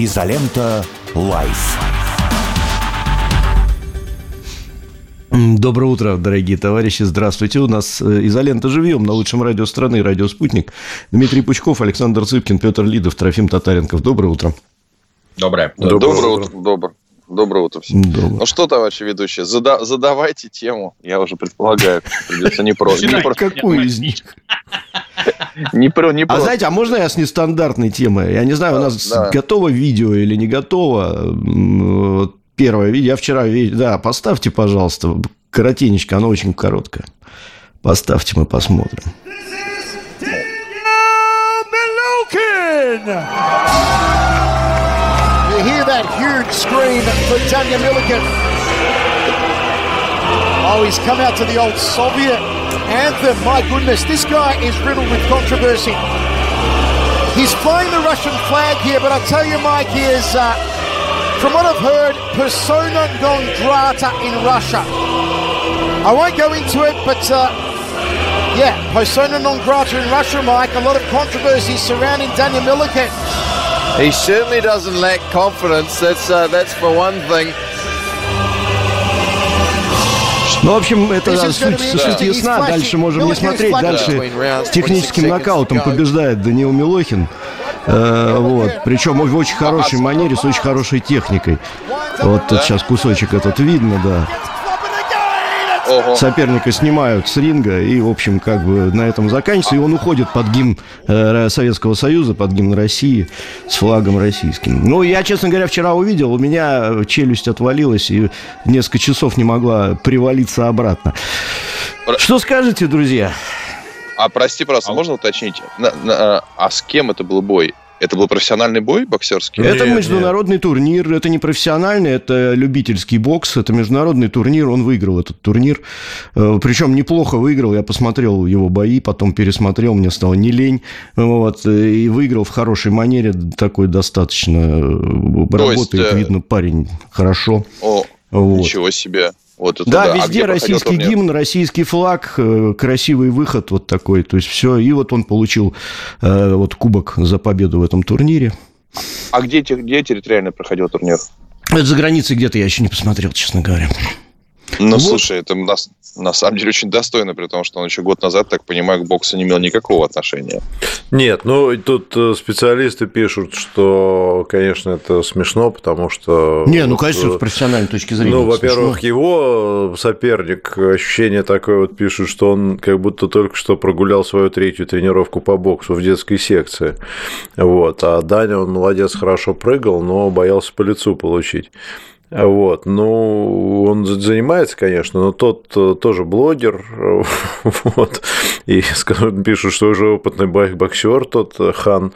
Изолента Live. Доброе утро, дорогие товарищи. Здравствуйте. У нас э, изолента живьем на лучшем радио страны, радио «Спутник». Дмитрий Пучков, Александр Цыпкин, Петр Лидов, Трофим Татаренков. Доброе утро. Доброе. Доброе, Доброе утро. утро. Доброе. Доброе утро всем. Доброе. Ну что, товарищи ведущие, зада- задавайте тему. Я уже предполагаю, придется не про... Не про какую из них? Не про, не про. А знаете, а можно я с нестандартной темой? Я не знаю, у нас да. готово видео или не готово. Первое видео. Я вчера... Да, поставьте, пожалуйста, коротенечко, оно очень короткое. Поставьте, мы посмотрим. You hear scream for Tanya Milligan. Oh, he's come out to the old Soviet anthem. My goodness, this guy is riddled with controversy. He's flying the Russian flag here, but I tell you, Mike, he is, uh, from what I've heard, persona non grata in Russia. I won't go into it, but uh, yeah, persona non grata in Russia, Mike. A lot of controversy surrounding Daniel Milliken. He certainly doesn't lack confidence. That's uh, that's for one thing. Ну, в общем, это суть, суть ясна. Дальше можем не смотреть. Дальше с техническим нокаутом побеждает Даниил Милохин. Э, вот. Причем в очень хорошей манере, с очень хорошей техникой. Вот тут сейчас кусочек этот видно, да. Ого. Соперника снимают с ринга, и, в общем, как бы на этом заканчивается. И он уходит под гимн э, Советского Союза, под гимн России, с флагом российским. Ну, я, честно говоря, вчера увидел, у меня челюсть отвалилась, и несколько часов не могла привалиться обратно. Что скажете, друзья? А прости, просто, а... можно уточнить? На, на, а с кем это был бой? Это был профессиональный бой боксерский? Это нет, международный нет. турнир. Это не профессиональный, это любительский бокс. Это международный турнир. Он выиграл этот турнир. Э, Причем неплохо выиграл. Я посмотрел его бои, потом пересмотрел. Мне стало не лень. Вот. И выиграл в хорошей манере. Такой достаточно э, То работает. Есть, видно, парень хорошо. О, вот. ничего себе. Вот да, да, везде а российский гимн, российский флаг, э, красивый выход вот такой. То есть все. И вот он получил э, вот кубок за победу в этом турнире. А где, где территориально проходил турнир? Это за границей где-то, я еще не посмотрел, честно говоря. Ну, вот. слушай, это на, на самом деле очень достойно, при том, что он еще год назад, так понимаю, к боксу не имел никакого отношения. Нет, ну, тут э, специалисты пишут, что, конечно, это смешно, потому что... Не, ну, конечно, с профессиональной точки зрения Ну, во-первых, его соперник, ощущение такое вот пишут, что он как будто только что прогулял свою третью тренировку по боксу в детской секции. Вот. А Даня, он молодец, хорошо прыгал, но боялся по лицу получить. Вот, ну, он занимается, конечно, но тот э, тоже блогер, вот, и пишут, что уже опытный боксер, тот э, Хан.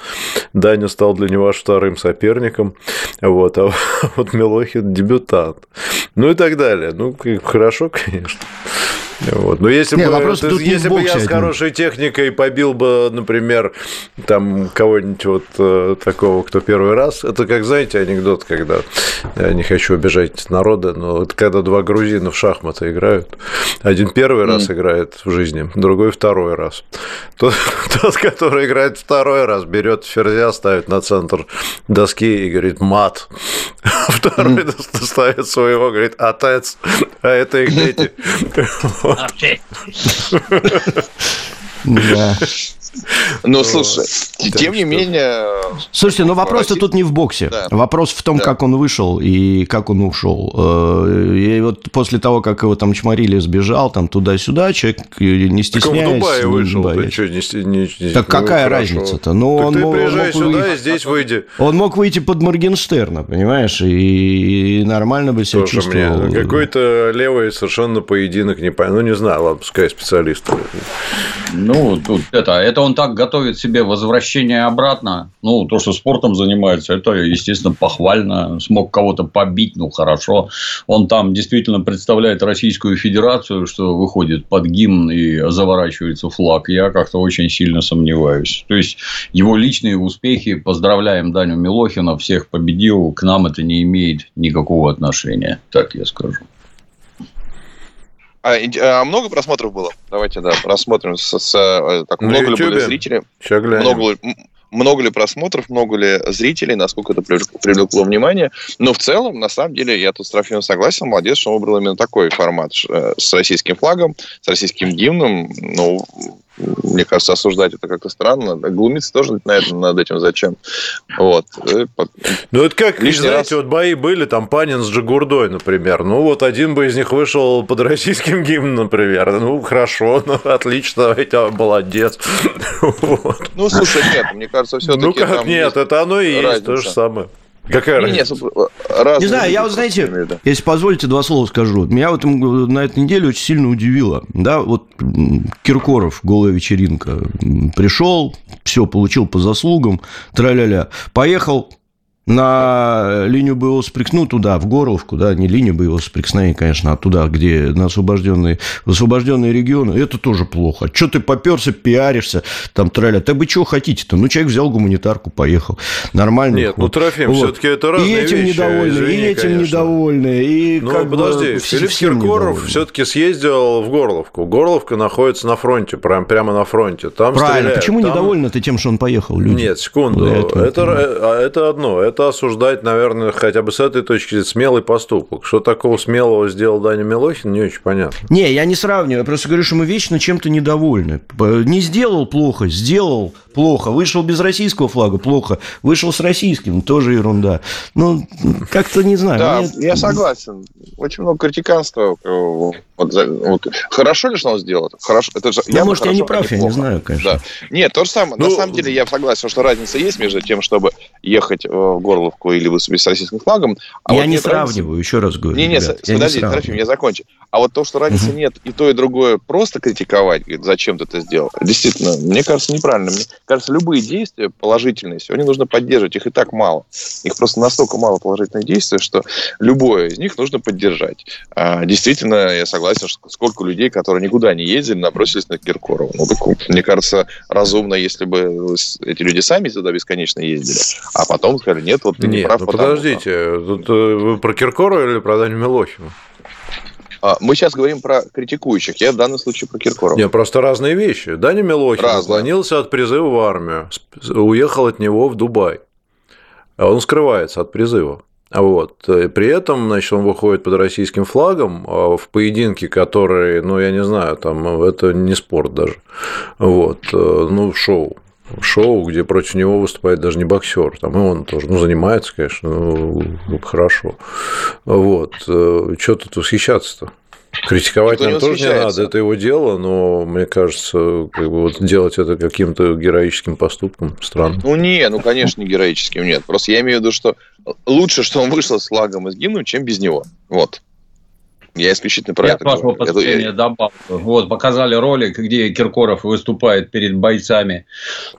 Даня стал для него вторым соперником, вот, а вот Милохин дебютант, ну и так далее, ну, хорошо, конечно. Вот. Но если не, бы, ты, если бы я с хорошей техникой побил бы, например, там кого-нибудь вот э, такого, кто первый раз, это как, знаете, анекдот, когда, я не хочу обижать народа, но вот когда два грузина в шахматы играют, один первый mm. раз играет в жизни, другой второй раз. Тот, тот, который играет второй раз, берет ферзя, ставит на центр доски и говорит «мат». Второй mm. ставит своего, говорит «отец», а это их дети. Да. Ну, слушай, тем не менее... Слушайте, но вопрос-то тут не в боксе. Вопрос в том, как он вышел и как он ушел. Э, и вот после того, как его там чморили, сбежал там туда-сюда, человек не стесняясь... Так он в Дубае вышел, ты что, не, Так какая разница-то? Ну, он ты приезжай сюда и здесь выйди. Он мог выйти под Моргенштерна, понимаешь, и нормально бы себя чувствовал. Какой-то левый совершенно поединок, не понял. Ну, не знаю, ладно, пускай специалисты. Ну, тут это, это он так готовит себе возвращение обратно. Ну, то, что спортом занимается, это, естественно, похвально. Смог кого-то побить, ну, хорошо. Он там действительно представляет Российскую Федерацию, что выходит под гимн и заворачивается флаг. Я как-то очень сильно сомневаюсь. То есть, его личные успехи, поздравляем Даню Милохина, всех победил, к нам это не имеет никакого отношения, так я скажу. А, а много просмотров было? Давайте, да, просмотрим. С, с, э, так, много ли были зрители? Много, много ли просмотров, много ли зрителей, насколько это привлекло внимание. Но в целом, на самом деле, я тут с Трофимом согласен, молодец, что он выбрал именно такой формат э, с российским флагом, с российским гимном. Ну, мне кажется, осуждать это как-то странно. Глумиться тоже на этом, над этим зачем. Вот. Ну, это как, Лишний знаете, раз... вот бои были, там Панин с Джигурдой, например. Ну, вот один бы из них вышел под российским гимном, например. Ну, хорошо, ну, отлично, давайте, молодец. Вот. Ну, слушай, нет, мне кажется, все-таки Ну, как нет, это оно и есть то же самое. Какая не, разница? Нет, не знаю, я вот, знаете, да. если позволите, два слова скажу. Меня вот на этой неделе очень сильно удивило. Да, вот Киркоров, голая вечеринка, пришел, все получил по заслугам, тра-ля-ля. Поехал на линию боевого сприкновения, ну, туда, в Горловку, да, не линию боевого сприкновения, конечно, а туда, где на освобожденные, освобожденные регионы, это тоже плохо. Что ты поперся, пиаришься, там, траля, так вы чего хотите-то? Ну, человек взял гуманитарку, поехал. Нормально. Нет, ну, Трофим, вот. все-таки это разные И этим вещи, недовольны, извини, и этим конечно. недовольны, и Ну, как подожди, бы, Филипп Киркоров все-таки съездил в Горловку. Горловка находится на фронте, прям, прямо на фронте. Там Правильно, стреляют, почему там... недовольны ты тем, что он поехал, люди? Нет, секунду, это, это, а, это одно, это осуждать, наверное, хотя бы с этой точки зрения смелый поступок. Что такого смелого сделал Даня Милохин, не очень понятно. Не, я не сравниваю, я просто говорю, что мы вечно чем-то недовольны. Не сделал плохо, сделал плохо. Вышел без российского флага, плохо. Вышел с российским, тоже ерунда. Ну, как-то не знаю. Да, мне... я согласен. Очень много критиканства. Вот, вот. Хорошо ли, что он сделал? Хорошо. Это же, ну, может, я не прав, я не знаю, конечно. Да. Нет, то же самое. Ну, На самом деле, я согласен, что разница есть между тем, чтобы ехать в Горловку или выступить с российским флагом. А я вот не сравниваю, разница... еще раз говорю. Не, не, ребят, подожди, Трофим, я закончу. А вот то, что разницы угу. нет, и то, и другое просто критиковать, говорит, зачем ты это сделал, действительно, мне кажется, неправильно. Мне кажется, любые действия положительные сегодня нужно поддерживать. Их и так мало. Их просто настолько мало положительных действий, что любое из них нужно поддержать. А, действительно, я согласен, что сколько людей, которые никуда не ездили, набросились на Киркорова. Ну, так, мне кажется, разумно, если бы эти люди сами туда бесконечно ездили, а потом сказали, нет, вот ты нет, не прав. Ну, подождите, тут э, вы про Киркорова или про Даню Милохина? А, мы сейчас говорим про критикующих. Я в данном случае про Киркорова. Нет, просто разные вещи. Даня Милохин уклонился от призыва в армию, уехал от него в Дубай. А он скрывается от призыва. Вот. При этом, значит, он выходит под российским флагом а в поединке, который, ну, я не знаю, там, это не спорт даже. Вот. Э, ну, шоу шоу, где против него выступает даже не боксер, там и он тоже, ну, занимается, конечно, ну, хорошо. Вот. Э, что тут восхищаться-то? Критиковать Никто нам тоже не надо, это его дело, но мне кажется, как бы вот делать это каким-то героическим поступком странно. Ну не, ну конечно не героическим, нет. Просто я имею в виду, что лучше, что он вышел с флагом и с гимном, чем без него. Вот. Я исключительно про я это. вашего позволения это... добавлю. Вот, показали ролик, где Киркоров выступает перед бойцами.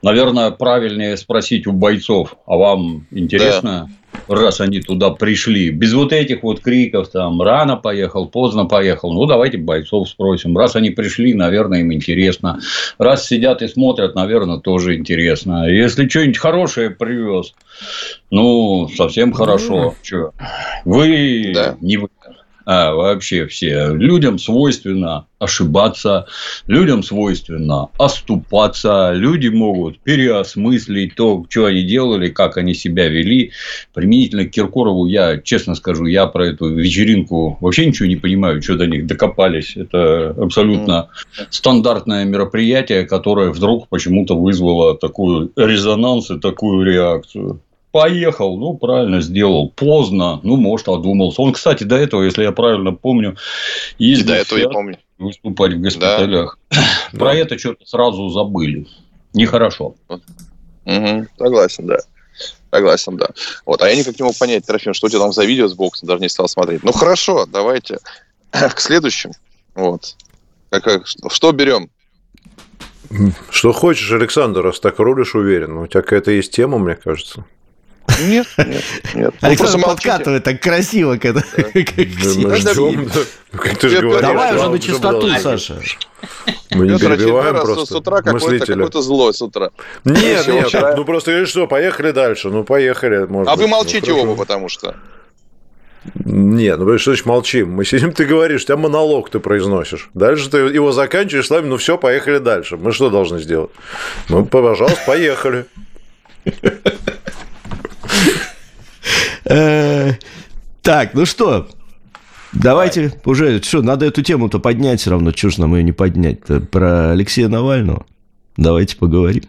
Наверное, правильнее спросить у бойцов, а вам интересно, да. раз они туда пришли, без вот этих вот криков, там, рано поехал, поздно поехал, ну, давайте бойцов спросим. Раз они пришли, наверное, им интересно. Раз сидят и смотрят, наверное, тоже интересно. Если что-нибудь хорошее привез, ну, совсем хорошо. Че? Вы да. не вы а вообще все. Людям свойственно ошибаться, людям свойственно оступаться, люди могут переосмыслить то, что они делали, как они себя вели. Применительно к Киркорову я, честно скажу, я про эту вечеринку вообще ничего не понимаю, что до них докопались. Это абсолютно стандартное мероприятие, которое вдруг почему-то вызвало такой резонанс и такую реакцию. Поехал, ну, правильно сделал. Поздно, ну, может, одумался. Он, кстати, до этого, если я правильно помню, ездил до этого я помню. выступать в госпиталях. Да. Про да. это что-то сразу забыли. Нехорошо. Угу, согласен, да. Согласен, да. Вот, а я никак не мог понять, Трофим, что у тебя там за видео с боксом, даже не стал смотреть. Ну, хорошо, давайте к следующему. Вот. Как, что берем? Что хочешь, Александр, раз так рулишь уверен. У тебя какая-то есть тема, мне кажется. Нет, нет, нет. Ну, Александр подкатывает так красиво. Как Давай уже на чистоту, Саша. Мы не перебиваем просто. С утра какой-то злой с утра. Нет, нет, ну просто говоришь, что, поехали дальше. Ну, поехали. А вы молчите оба, потому что... Нет, ну что значит молчим? Мы сидим, ты говоришь, у тебя монолог ты произносишь. Дальше ты его заканчиваешь, с ну все, поехали дальше. Мы что должны сделать? Ну, пожалуйста, поехали. Э, так, ну что, давайте уже, что, надо эту тему-то поднять все равно, ж нам ее не поднять про Алексея Навального. Давайте поговорим.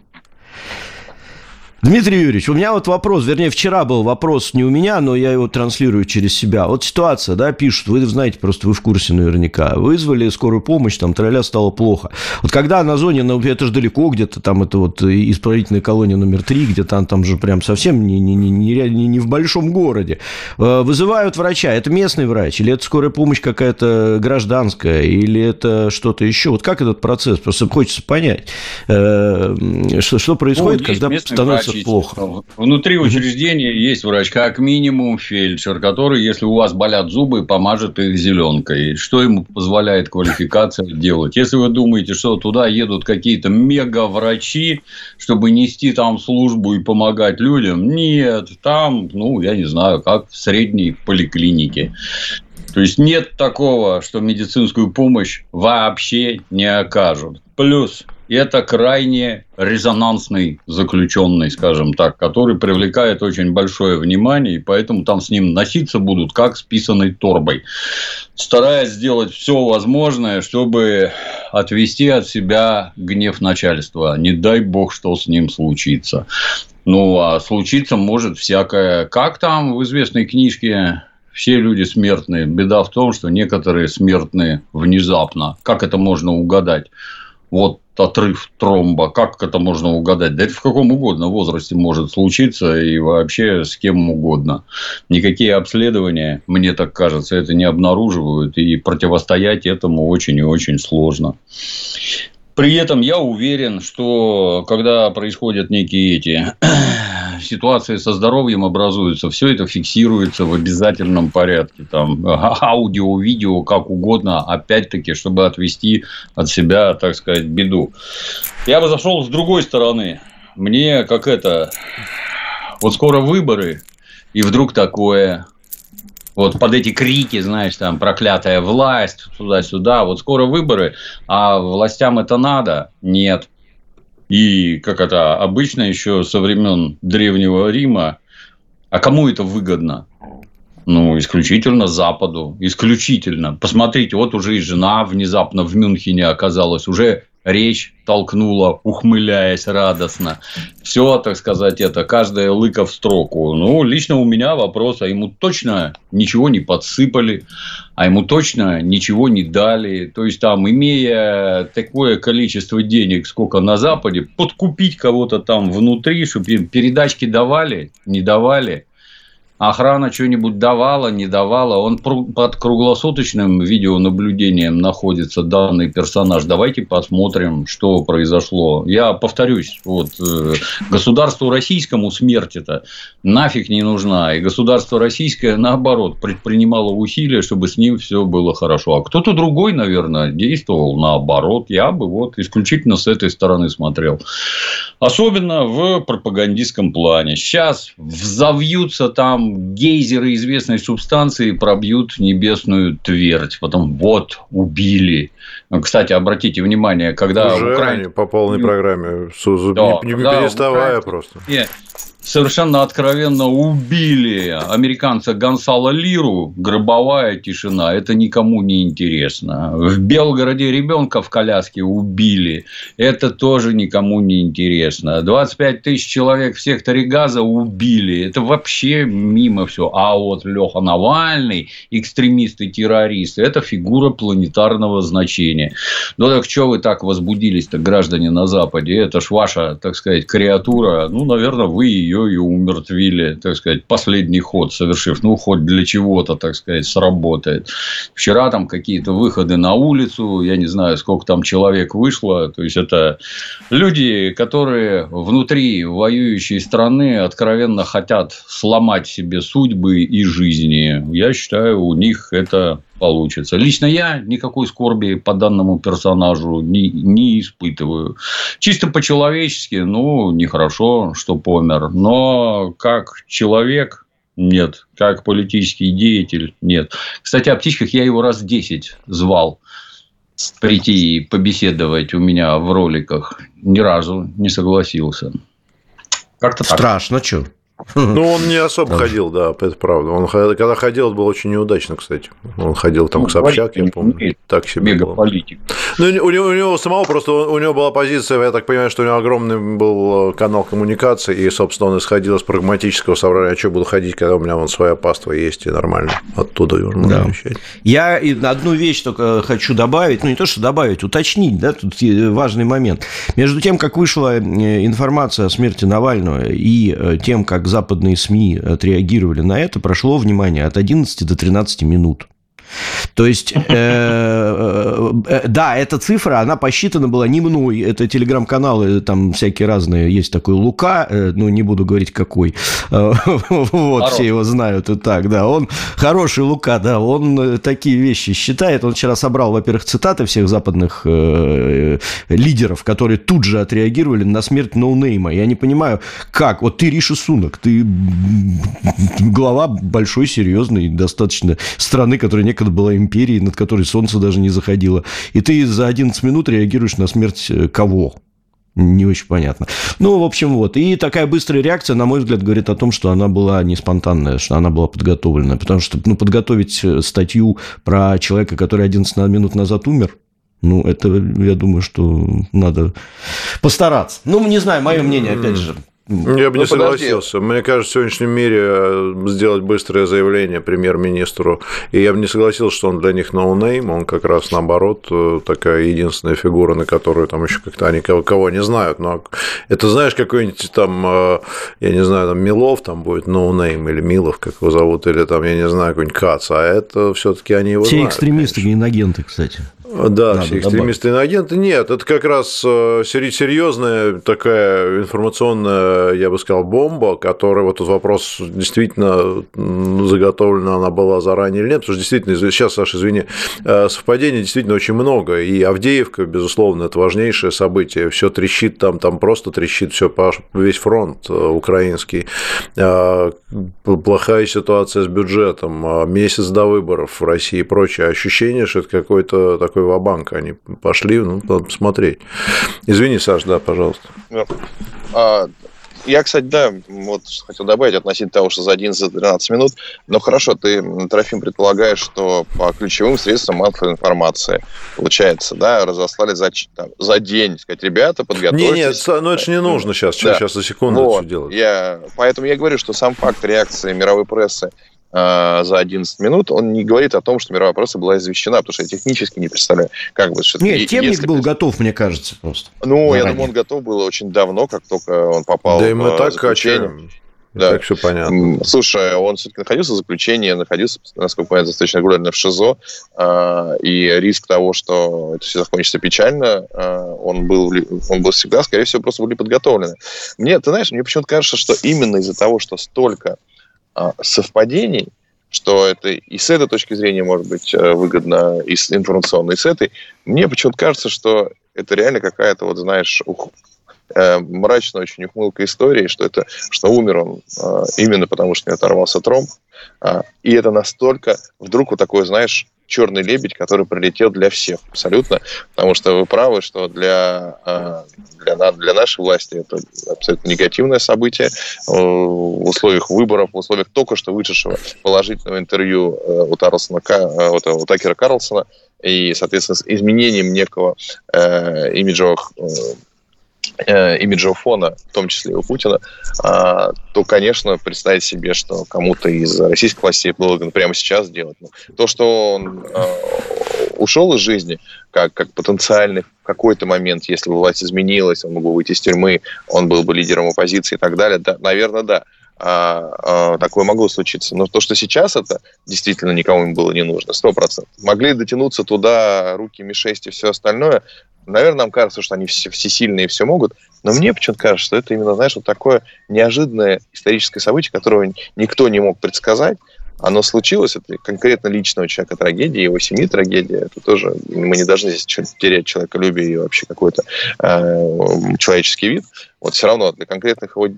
Дмитрий Юрьевич, у меня вот вопрос, вернее, вчера был вопрос не у меня, но я его транслирую через себя. Вот ситуация, да, пишут, вы знаете, просто вы в курсе наверняка. Вызвали скорую помощь, там тролля стало плохо. Вот когда на зоне, ну, это же далеко где-то, там это вот исправительная колония номер три, где там, там же прям совсем не, не, не, не, не в большом городе. Э, вызывают врача, это местный врач, или это скорая помощь какая-то гражданская, или это что-то еще. Вот как этот процесс? Просто хочется понять, э, что, что происходит, ну, когда становится лечить. плохо. Внутри учреждения есть врач, как минимум фельдшер, который, если у вас болят зубы, помажет их зеленкой. Что ему позволяет квалификация делать? Если вы думаете, что туда едут какие-то мега-врачи, чтобы нести там службу и помогать людям, нет, там, ну, я не знаю, как в средней поликлинике. То есть нет такого, что медицинскую помощь вообще не окажут. Плюс это крайне резонансный заключенный, скажем так, который привлекает очень большое внимание, и поэтому там с ним носиться будут как с писаной торбой, стараясь сделать все возможное, чтобы отвести от себя гнев начальства. Не дай бог, что с ним случится. Ну, а случиться может всякое. Как там в известной книжке все люди смертные. Беда в том, что некоторые смертные внезапно. Как это можно угадать? Вот отрыв тромба, как это можно угадать? Да это в каком угодно возрасте может случиться и вообще с кем угодно. Никакие обследования, мне так кажется, это не обнаруживают, и противостоять этому очень и очень сложно. При этом я уверен, что когда происходят некие эти ситуации со здоровьем образуются, все это фиксируется в обязательном порядке. Там аудио, видео, как угодно, опять-таки, чтобы отвести от себя, так сказать, беду. Я бы зашел с другой стороны. Мне как это... Вот скоро выборы, и вдруг такое вот под эти крики, знаешь, там, проклятая власть, туда-сюда, вот скоро выборы, а властям это надо? Нет. И, как это обычно еще со времен Древнего Рима, а кому это выгодно? Ну, исключительно Западу. Исключительно. Посмотрите, вот уже и жена внезапно в Мюнхене оказалась. Уже речь толкнула, ухмыляясь радостно. Все, так сказать, это каждая лыка в строку. Ну, лично у меня вопрос, а ему точно ничего не подсыпали, а ему точно ничего не дали. То есть, там, имея такое количество денег, сколько на Западе, подкупить кого-то там внутри, чтобы передачки давали, не давали – Охрана что-нибудь давала, не давала. Он под круглосуточным видеонаблюдением находится данный персонаж. Давайте посмотрим, что произошло. Я повторюсь, вот э, государству российскому смерть это нафиг не нужна. И государство российское, наоборот, предпринимало усилия, чтобы с ним все было хорошо. А кто-то другой, наверное, действовал наоборот. Я бы вот исключительно с этой стороны смотрел. Особенно в пропагандистском плане. Сейчас взовьются там гейзеры известной субстанции пробьют небесную твердь. Потом вот, убили. Кстати, обратите внимание, когда Уже Украина... по полной программе, да, не, не переставая Украина... просто. Нет, совершенно откровенно убили американца Гонсала Лиру, гробовая тишина, это никому не интересно. В Белгороде ребенка в коляске убили, это тоже никому не интересно. 25 тысяч человек в секторе газа убили, это вообще мимо все. А вот Леха Навальный, экстремист и террорист, это фигура планетарного значения. Ну так что вы так возбудились-то, граждане на Западе? Это ж ваша, так сказать, креатура. Ну, наверное, вы ее ее и умертвили, так сказать, последний ход совершив. Ну, хоть для чего-то, так сказать, сработает. Вчера там какие-то выходы на улицу, я не знаю, сколько там человек вышло. То есть, это люди, которые внутри воюющей страны откровенно хотят сломать себе судьбы и жизни. Я считаю, у них это получится. Лично я никакой скорби по данному персонажу не, не испытываю. Чисто по-человечески, ну, нехорошо, что помер. Но как человек, нет. Как политический деятель, нет. Кстати, о птичках я его раз 10 звал прийти и побеседовать у меня в роликах. Ни разу не согласился. Как-то Страшно, что? Ну, он не особо да. ходил, да, это правда. Он когда ходил, это было очень неудачно, кстати. Он ходил там ну, к Собчак, я помню. Так себе Мегаполитик. Ну, у него, у него самого просто, у него была позиция, я так понимаю, что у него огромный был канал коммуникации, и, собственно, он исходил из прагматического собрания, а что буду ходить, когда у меня вон своя паства есть, и нормально. Оттуда можно да. вещать. Я одну вещь только хочу добавить, ну, не то, что добавить, уточнить, да, тут важный момент. Между тем, как вышла э, информация о смерти Навального и э, тем, как западные СМИ отреагировали на это, прошло, внимание, от 11 до 13 минут. То есть, э, э, э, да, эта цифра, она посчитана была не мной. Это телеграм-каналы, там всякие разные. Есть такой Лука, э, ну, не буду говорить какой. Э, вот, все его знают и так, да. Он хороший Лука, да, он э, такие вещи считает. Он вчера собрал, во-первых, цитаты всех западных лидеров, которые тут же отреагировали на смерть ноунейма. Я не понимаю, как? Вот ты Риша Сунок, ты глава большой, серьезной, достаточно страны, которая не некогда была империей, над которой солнце даже не заходило. И ты за 11 минут реагируешь на смерть э, кого? Не очень понятно. Ну, в общем, вот. И такая быстрая реакция, на мой взгляд, говорит о том, что она была не спонтанная, что она была подготовленная. Потому что, ну, подготовить э, статью про человека, который 11 минут назад умер, ну, это, я думаю, что надо постараться. Ну, не знаю, мое мнение, опять же, я бы ну, не согласился. Подожди. Мне кажется, в сегодняшнем мире э, сделать быстрое заявление премьер-министру, и я бы не согласился, что он для них no name, он как раз наоборот э, такая единственная фигура, на которую там еще как-то они кого не знают. Но это знаешь, какой-нибудь там, э, я не знаю, там Милов там будет no name или Милов, как его зовут, или там, я не знаю, какой-нибудь Кац, а это все-таки они его Все знают. экстремисты, иноагенты, кстати. Да, Надо все экстремисты и агенты. Нет, это как раз э, серьезная такая информационная, я бы сказал, бомба, которая вот этот вопрос действительно заготовлена она была заранее или нет, потому что действительно, сейчас, Саша, извини, э, совпадений действительно очень много, и Авдеевка, безусловно, это важнейшее событие, все трещит там, там просто трещит все весь фронт э, украинский, плохая ситуация с бюджетом, месяц до выборов в России и прочее, ощущение, что это какой-то такой ва-банк. Они пошли, ну, надо посмотреть. Извини, Саш, да, пожалуйста. А, я, кстати, да, вот хотел добавить относительно того, что за 11-13 минут. Но хорошо, ты, Трофим, предполагаешь, что по ключевым средствам массовой информации, получается, да, разослали за, там, за день, сказать, ребята, подготовьтесь. Не, нет, ну это же не нужно сейчас, да. сейчас за секунду вот. это делать. Я, поэтому я говорю, что сам факт реакции мировой прессы за 11 минут, он не говорит о том, что мировая пресса была извещена, потому что я технически не представляю, как бы... Что Нет, темник если... был готов, мне кажется, просто. Ну, заранее. я думаю, он готов был очень давно, как только он попал да в и мы так заключение. Да. Так все понятно. Слушай, он все-таки находился в заключении, находился, насколько понятно, достаточно регулярно в ШИЗО, э, и риск того, что это все закончится печально, э, он, был, он был всегда, скорее всего, просто были подготовлены. Мне, ты знаешь, мне почему-то кажется, что именно из-за того, что столько а, совпадений, что это и с этой точки зрения может быть э, выгодно, и с информационной, и с этой. Мне почему-то кажется, что это реально какая-то, вот знаешь, ух, э, мрачная очень ухмылка истории, что это, что умер он э, именно потому, что не оторвался тромб. Э, и это настолько вдруг вот такое, знаешь, черный лебедь, который прилетел для всех абсолютно, потому что вы правы, что для, а, для, для нашей власти это абсолютно негативное событие. В условиях выборов, в условиях только что вышедшего положительного интервью э, у, Тарлсона, э, у Такера Карлсона. И, соответственно, с изменением некого э, имиджевых э, имиджевого фона, в том числе и у Путина, э, то, конечно, представить себе, что кому-то из российских властей было бы прямо сейчас сделать. Ну, то, что он э, ушел из жизни, как, как потенциальный в какой-то момент, если бы власть изменилась, он мог бы выйти из тюрьмы, он был бы лидером оппозиции и так далее, да, наверное, да. А, а, такое могло случиться. Но то, что сейчас это действительно никому им было не нужно, сто процентов. Могли дотянуться туда руки Ми-6 и все остальное, Наверное, нам кажется, что они все, все сильные и все могут, но мне почему-то кажется, что это именно, знаешь, вот такое неожиданное историческое событие, которого никто не мог предсказать, оно случилось, это конкретно личного человека трагедия, его семьи трагедия, это тоже, мы не должны здесь терять человеколюбие и вообще какой-то э, человеческий вид. вот все равно для конкретных его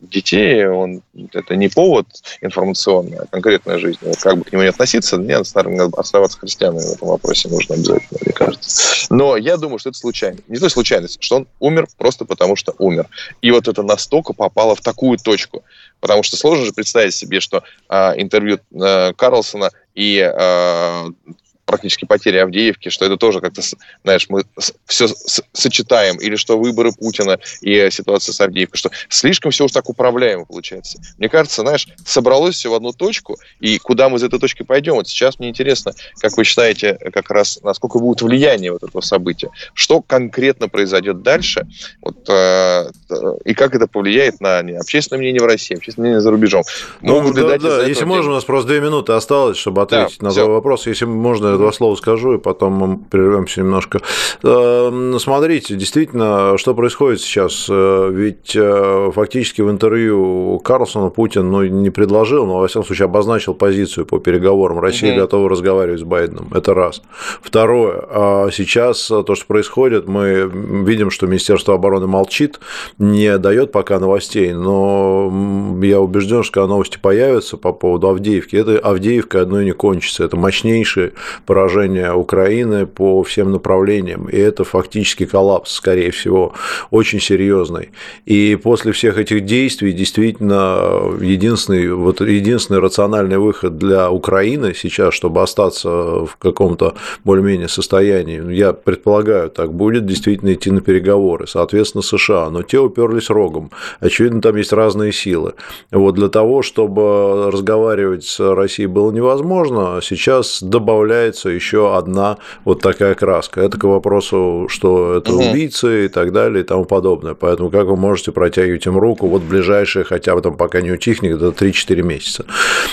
детей он, это не повод информационный, а конкретная жизнь. Вот как бы к нему не относиться, нет, старым оставаться христианами в этом вопросе нужно обязательно, мне кажется. Но я думаю, что это случайно. Не то случайность, что он умер просто потому, что умер. И вот это настолько попало в такую точку. Потому что сложно же представить себе, что а, интервью а, Карлсона и а, практически потери Авдеевки, что это тоже как-то, знаешь, мы все сочетаем, или что выборы Путина и ситуация с Авдеевкой, что слишком все уж так управляемо получается. Мне кажется, знаешь, собралось все в одну точку, и куда мы из этой точки пойдем, вот сейчас мне интересно, как вы считаете, как раз, насколько будет влияние вот этого события, что конкретно произойдет дальше, вот, э, и как это повлияет на не, общественное мнение в России, общественное мнение за рубежом. Ну, да, да, если можно, у нас просто две минуты осталось, чтобы ответить да, на все. вопрос, если можно два слова скажу, и потом мы прервемся немножко. Эм, смотрите, действительно, что происходит сейчас? Э, ведь э, фактически в интервью Карлсона Путин ну, не предложил, но, во всяком случае, обозначил позицию по переговорам. Россия угу. готова разговаривать с Байденом. Это раз. Второе. А сейчас то, что происходит, мы видим, что Министерство обороны молчит, не дает пока новостей, но я убежден, что когда новости появятся по поводу Авдеевки, это Авдеевка одной не кончится. Это мощнейший поражение Украины по всем направлениям. И это фактически коллапс, скорее всего, очень серьезный. И после всех этих действий действительно единственный, вот единственный рациональный выход для Украины сейчас, чтобы остаться в каком-то более-менее состоянии, я предполагаю, так будет действительно идти на переговоры. Соответственно, США. Но те уперлись рогом. Очевидно, там есть разные силы. Вот для того, чтобы разговаривать с Россией было невозможно, сейчас добавляется еще одна вот такая краска. Это к вопросу, что это угу. убийцы и так далее и тому подобное. Поэтому как вы можете протягивать им руку вот ближайшие, хотя бы там пока не утихнет, до 3-4 месяца.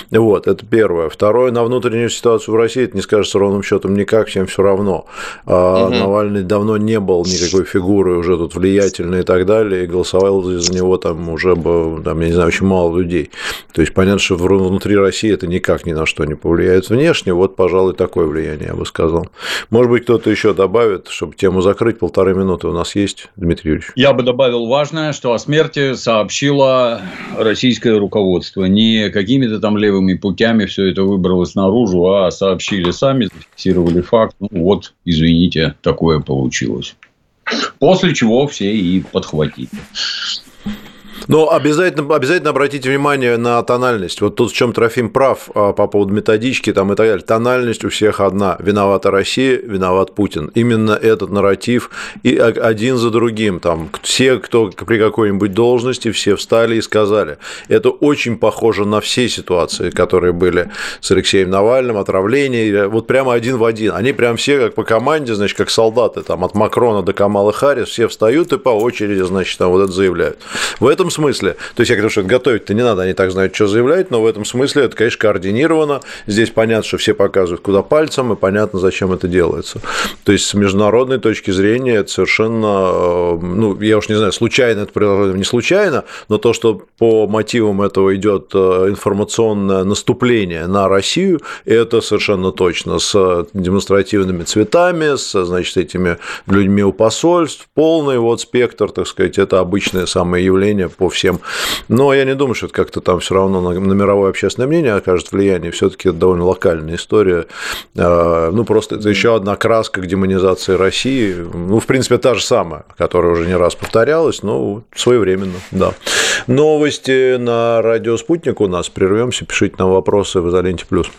Вот, это первое. Второе, на внутреннюю ситуацию в России это не скажется ровным счетом никак, всем все равно. угу. Навальный давно не был никакой фигурой уже тут влиятельной и так далее, и голосовал за него там уже, там, я не знаю, очень мало людей. То есть понятно, что внутри России это никак ни на что не повлияет внешне. Вот, пожалуй, такое влияние я бы сказал. Может быть, кто-то еще добавит, чтобы тему закрыть. Полторы минуты у нас есть, Дмитрий Юрьевич. Я бы добавил важное, что о смерти сообщило российское руководство. Не какими-то там левыми путями все это выбралось наружу, а сообщили сами, зафиксировали факт. Ну, вот, извините, такое получилось. После чего все и подхватили. Но обязательно, обязательно обратите внимание на тональность. Вот тут в чем Трофим прав а, по поводу методички там и так далее. Тональность у всех одна. Виновата Россия, виноват Путин. Именно этот нарратив и один за другим. Там все, кто при какой-нибудь должности, все встали и сказали. Это очень похоже на все ситуации, которые были с Алексеем Навальным, отравление. Вот прямо один в один. Они прям все как по команде, значит, как солдаты, там от Макрона до Камала Харрис, все встают и по очереди, значит, там вот это заявляют. В этом смысле, то есть я говорю, что готовить-то не надо, они так знают, что заявлять, но в этом смысле это, конечно, координировано. Здесь понятно, что все показывают куда пальцем, и понятно, зачем это делается. То есть с международной точки зрения это совершенно, э, ну, я уж не знаю, случайно это произошло, не случайно, но то, что по мотивам этого идет э, информационное наступление на Россию, это совершенно точно с демонстративными цветами, с, значит, этими людьми у посольств, полный вот спектр, так сказать, это обычное самое явление по всем. Но я не думаю, что это как-то там все равно на, на мировое общественное мнение окажет влияние. Все-таки это довольно локальная история. А, ну, просто это еще одна краска к демонизации России. Ну, в принципе, та же самая, которая уже не раз повторялась, но своевременно, да. Новости на радио «Спутник» у нас. Прервемся, пишите нам вопросы в «Изоленте плюс».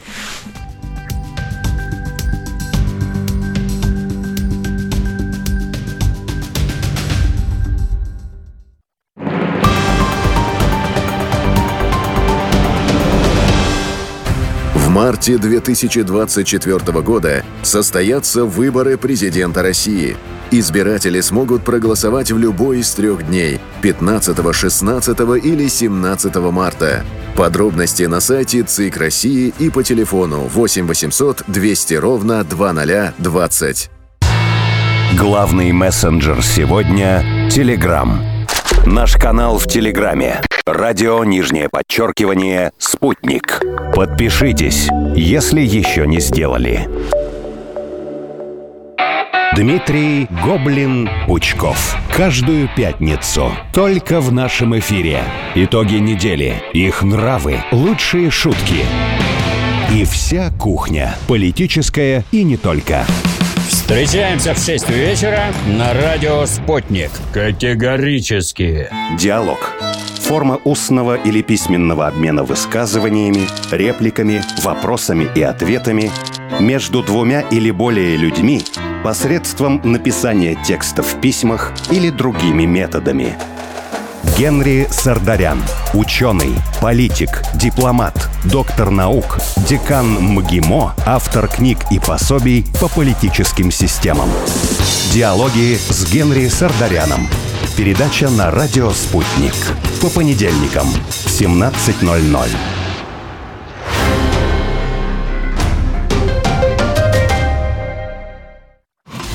Марте 2024 года состоятся выборы президента России. Избиратели смогут проголосовать в любой из трех дней – 15, 16 или 17 марта. Подробности на сайте ЦИК России и по телефону 8 800 200 ровно 2020. Главный мессенджер сегодня – Телеграм. Наш канал в Телеграме Радио нижнее подчеркивание «Спутник». Подпишитесь, если еще не сделали. Дмитрий Гоблин-Пучков. Каждую пятницу. Только в нашем эфире. Итоги недели. Их нравы. Лучшие шутки. И вся кухня. Политическая и не только. Встречаемся в 6 вечера на радио «Спутник». Категорически. Диалог. Форма устного или письменного обмена высказываниями, репликами, вопросами и ответами между двумя или более людьми посредством написания текста в письмах или другими методами. Генри Сардарян. Ученый, политик, дипломат, доктор наук, декан МГИМО, автор книг и пособий по политическим системам. Диалоги с Генри Сардаряном. Передача на радио «Спутник». По понедельникам в 17.00.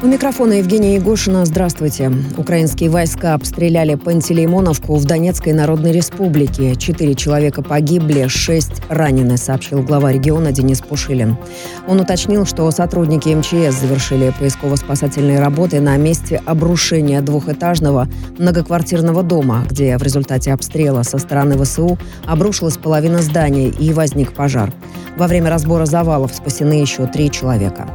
У микрофона Евгения Егошина. Здравствуйте. Украинские войска обстреляли Пантелеймоновку в Донецкой Народной Республике. Четыре человека погибли, шесть ранены, сообщил глава региона Денис Пушилин. Он уточнил, что сотрудники МЧС завершили поисково-спасательные работы на месте обрушения двухэтажного многоквартирного дома, где в результате обстрела со стороны ВСУ обрушилась половина здания и возник пожар. Во время разбора завалов спасены еще три человека.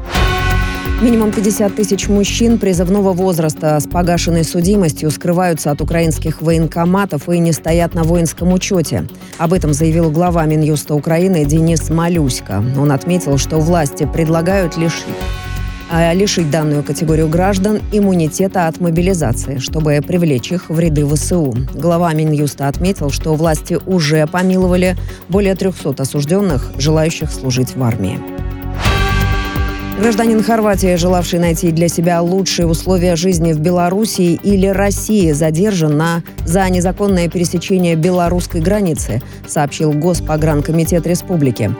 Минимум 50 тысяч мужчин призывного возраста с погашенной судимостью скрываются от украинских военкоматов и не стоят на воинском учете. Об этом заявил глава Минюста Украины Денис Малюська. Он отметил, что власти предлагают лишить а, лишить данную категорию граждан иммунитета от мобилизации, чтобы привлечь их в ряды ВСУ. Глава Минюста отметил, что власти уже помиловали более 300 осужденных, желающих служить в армии. Гражданин Хорватии, желавший найти для себя лучшие условия жизни в Белоруссии или России, задержан на, за незаконное пересечение белорусской границы, сообщил Госпогранкомитет Республики.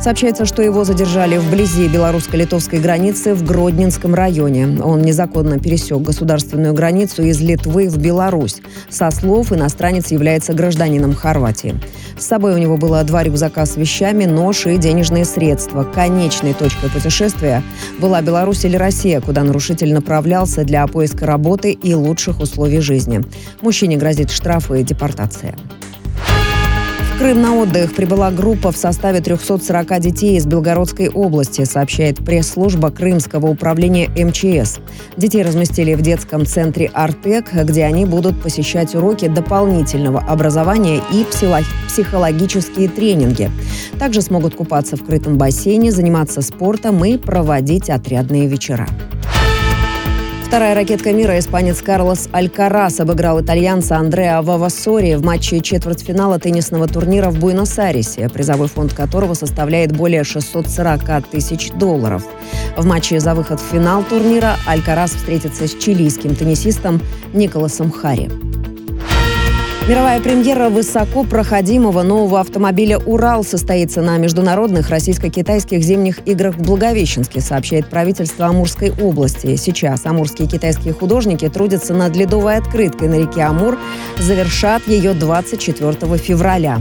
Сообщается, что его задержали вблизи белорусско-литовской границы в Гродненском районе. Он незаконно пересек государственную границу из Литвы в Беларусь. Со слов иностранец является гражданином Хорватии. С собой у него было два рюкзака с вещами, нож и денежные средства. Конечной точкой путешествия была Беларусь или Россия, куда нарушитель направлялся для поиска работы и лучших условий жизни. Мужчине грозит штраф и депортация. Крым на отдых прибыла группа в составе 340 детей из Белгородской области, сообщает пресс-служба Крымского управления МЧС. Детей разместили в детском центре «Артек», где они будут посещать уроки дополнительного образования и психологические тренинги. Также смогут купаться в крытом бассейне, заниматься спортом и проводить отрядные вечера. Вторая ракетка мира испанец Карлос Алькарас обыграл итальянца Андреа Вавассори в матче четвертьфинала теннисного турнира в Буэнос-Айресе, призовой фонд которого составляет более 640 тысяч долларов. В матче за выход в финал турнира Алькарас встретится с чилийским теннисистом Николасом Хари. Мировая премьера высоко проходимого нового автомобиля «Урал» состоится на международных российско-китайских зимних играх в Благовещенске, сообщает правительство Амурской области. Сейчас амурские китайские художники трудятся над ледовой открыткой на реке Амур, завершат ее 24 февраля.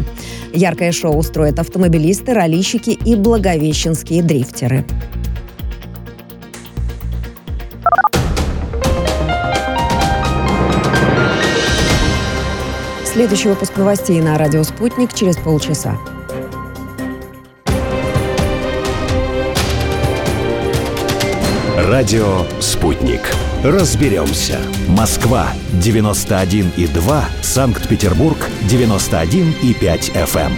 Яркое шоу устроят автомобилисты, раллищики и благовещенские дрифтеры. Следующий выпуск новостей на радио «Спутник» через полчаса. Радио «Спутник». Разберемся. Москва, 91,2. Санкт-Петербург, 91,5 FM.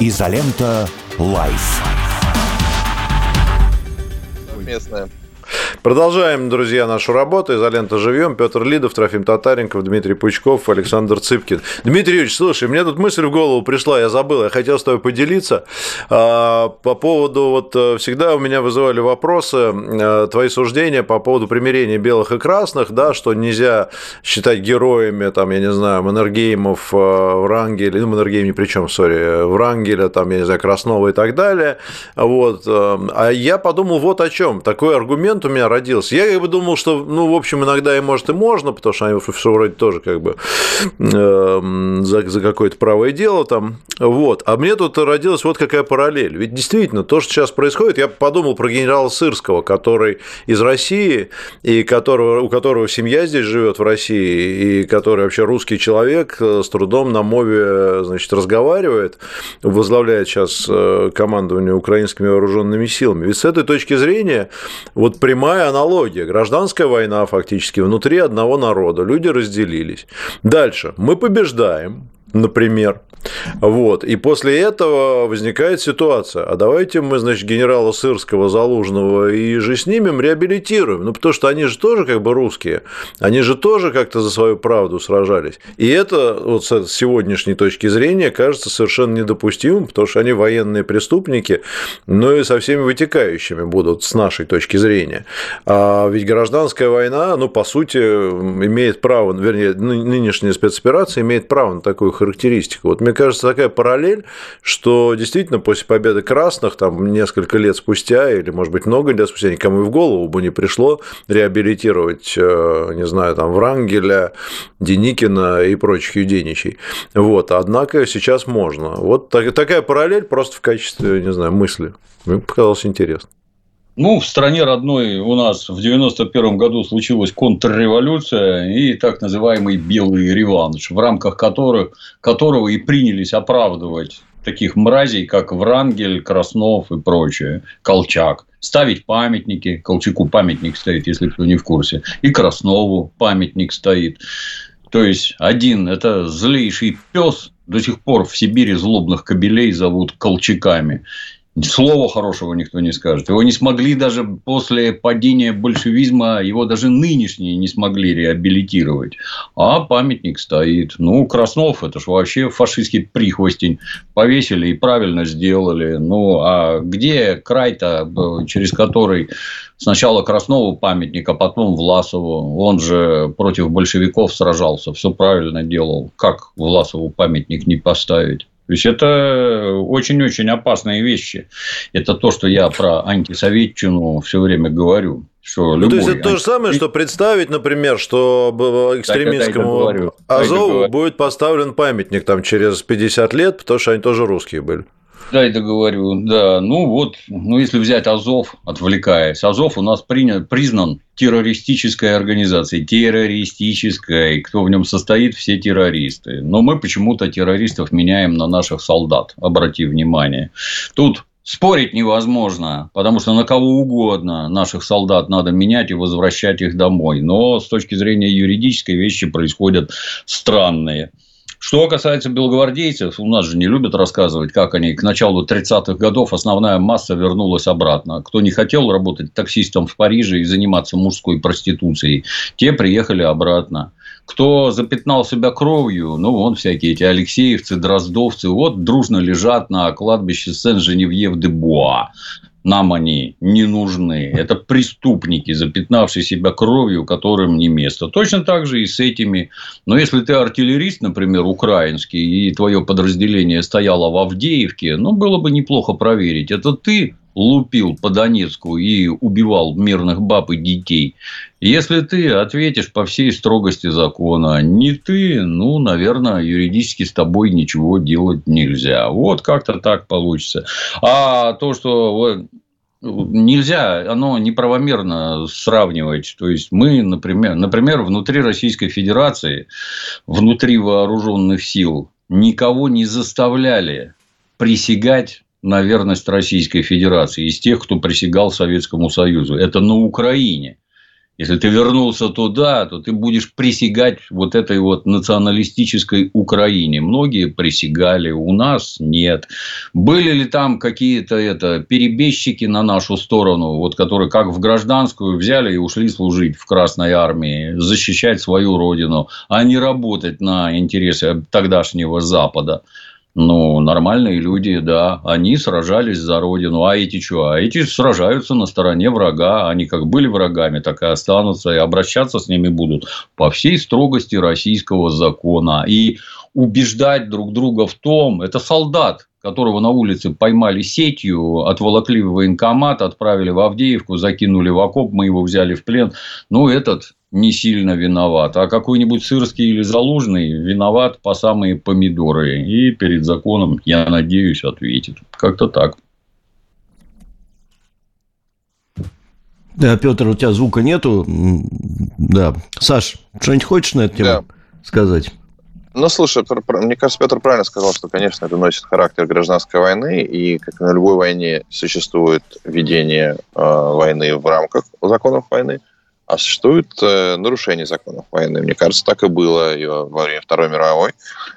Изолента «Live». Местная. Продолжаем, друзья, нашу работу. Изолента живем. Петр Лидов, Трофим Татаренков, Дмитрий Пучков, Александр Цыпкин. Дмитрий Юрьевич, слушай, мне тут мысль в голову пришла, я забыл, я хотел с тобой поделиться. А, по поводу, вот э, всегда у меня вызывали вопросы, э, твои суждения по поводу примирения белых и красных, да, что нельзя считать героями, там, я не знаю, Маннергеймов, э, Врангеля, ну, Маннергейм ни при чем, сори, Врангеля, там, я не знаю, Краснова и так далее. Вот. А я подумал вот о чем. Такой аргумент у меня родился. Я как бы думал, что, ну, в общем, иногда и может и можно, потому что они все вроде тоже как бы э, за, за какое-то правое дело там. Вот. А мне тут родилась вот какая параллель. Ведь действительно, то, что сейчас происходит, я подумал про генерала Сырского, который из России, и которого, у которого семья здесь живет в России, и который вообще русский человек, э, с трудом на мове значит, разговаривает, возглавляет сейчас э, командование украинскими вооруженными силами. Ведь с этой точки зрения вот прямая аналогия. Гражданская война фактически внутри одного народа. Люди разделились. Дальше. Мы побеждаем, например. Вот. И после этого возникает ситуация. А давайте мы, значит, генерала Сырского, Залужного и же снимем, реабилитируем. Ну, потому что они же тоже как бы русские. Они же тоже как-то за свою правду сражались. И это вот с сегодняшней точки зрения кажется совершенно недопустимым, потому что они военные преступники, но и со всеми вытекающими будут с нашей точки зрения. А ведь гражданская война, ну, по сути, имеет право, вернее, нынешняя спецоперация имеет право на такую характеристику. Вот мне кажется, такая параллель, что действительно после победы красных, там несколько лет спустя, или, может быть, много лет спустя, никому и в голову бы не пришло реабилитировать, э, не знаю, там, Врангеля, Деникина и прочих юденичей. Вот. Однако сейчас можно. Вот такая параллель просто в качестве, не знаю, мысли. Мне показалось интересно. Ну, в стране родной у нас в 91 году случилась контрреволюция и так называемый белый реванш, в рамках которых, которого и принялись оправдывать таких мразей, как Врангель, Краснов и прочее, Колчак. Ставить памятники, Колчаку памятник стоит, если кто не в курсе, и Краснову памятник стоит. То есть, один – это злейший пес, до сих пор в Сибири злобных кобелей зовут колчаками. Слова хорошего никто не скажет. Его не смогли даже после падения большевизма, его даже нынешние не смогли реабилитировать. А памятник стоит. Ну, Краснов, это же вообще фашистский прихвостень. Повесили и правильно сделали. Ну, а где край-то, через который сначала Краснову памятник, а потом Власову? Он же против большевиков сражался, все правильно делал. Как Власову памятник не поставить? То есть это очень-очень опасные вещи. Это то, что я про антисоветчину все время говорю. Что ну, то есть это то же самое, что представить, например, что экстремистскому Азову будет поставлен памятник там через 50 лет, потому что они тоже русские были. Да, это говорю, да. Ну вот, ну если взять Азов, отвлекаясь, Азов у нас принят, признан террористической организацией, террористической, кто в нем состоит, все террористы. Но мы почему-то террористов меняем на наших солдат, обрати внимание. Тут Спорить невозможно, потому что на кого угодно наших солдат надо менять и возвращать их домой. Но с точки зрения юридической вещи происходят странные. Что касается белогвардейцев, у нас же не любят рассказывать, как они к началу 30-х годов основная масса вернулась обратно. Кто не хотел работать таксистом в Париже и заниматься мужской проституцией, те приехали обратно. Кто запятнал себя кровью, ну, вон всякие эти Алексеевцы, Дроздовцы, вот дружно лежат на кладбище Сен-Женевьев-де-Буа нам они не нужны. Это преступники, запятнавшие себя кровью, которым не место. Точно так же и с этими. Но если ты артиллерист, например, украинский, и твое подразделение стояло в Авдеевке, ну, было бы неплохо проверить, это ты лупил по Донецку и убивал мирных баб и детей. Если ты ответишь по всей строгости закона, не ты, ну, наверное, юридически с тобой ничего делать нельзя. Вот как-то так получится. А то, что нельзя, оно неправомерно сравнивать. То есть, мы, например, например, внутри Российской Федерации, внутри вооруженных сил никого не заставляли присягать на верность Российской Федерации из тех, кто присягал Советскому Союзу. Это на Украине. Если ты вернулся туда, то ты будешь присягать вот этой вот националистической Украине. Многие присягали, у нас нет. Были ли там какие-то это, перебежчики на нашу сторону, вот, которые как в гражданскую взяли и ушли служить в Красной Армии, защищать свою родину, а не работать на интересы тогдашнего Запада? Ну, нормальные люди, да, они сражались за родину. А эти что? А эти сражаются на стороне врага. Они как были врагами, так и останутся. И обращаться с ними будут по всей строгости российского закона. И убеждать друг друга в том, это солдат, которого на улице поймали сетью, отволокли в военкомат, отправили в Авдеевку, закинули в окоп, мы его взяли в плен. Ну, этот не сильно виноват, а какой-нибудь сырский или залужный виноват по самые помидоры. И перед законом, я надеюсь, ответит. Как-то так. Да, Петр, у тебя звука нету. Да. Саш, что-нибудь хочешь на эту тему да. сказать? Ну, слушай, мне кажется, Петр правильно сказал, что, конечно, это носит характер гражданской войны, и как на любой войне существует ведение э, войны в рамках законов войны, а существует э, нарушение законов войны. Мне кажется, так и было во время Второй мировой.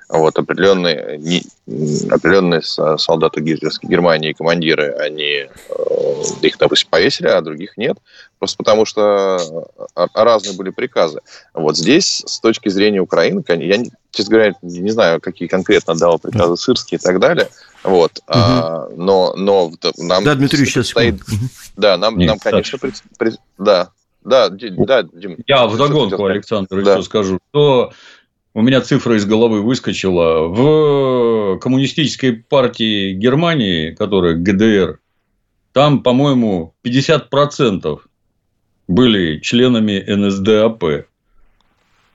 Вот определенные, не, определенные солдаты гитлеровской Германии, командиры, они э, их, допустим, повесили, а других нет. Просто потому что э, разные были приказы. Вот здесь, с точки зрения Украины, я, честно говоря, не знаю, какие конкретно дал приказы Сырские и так далее. Вот. Угу. А, но, но нам... Да, Дмитрий, сейчас стоит... Да, нам, Нет, нам конечно, пред, пред, да, да, да, Дим. Я вдогонку, Александр, да. еще скажу, что у меня цифра из головы выскочила. В коммунистической партии Германии, которая ГДР, там, по-моему, 50% были членами НСДАП.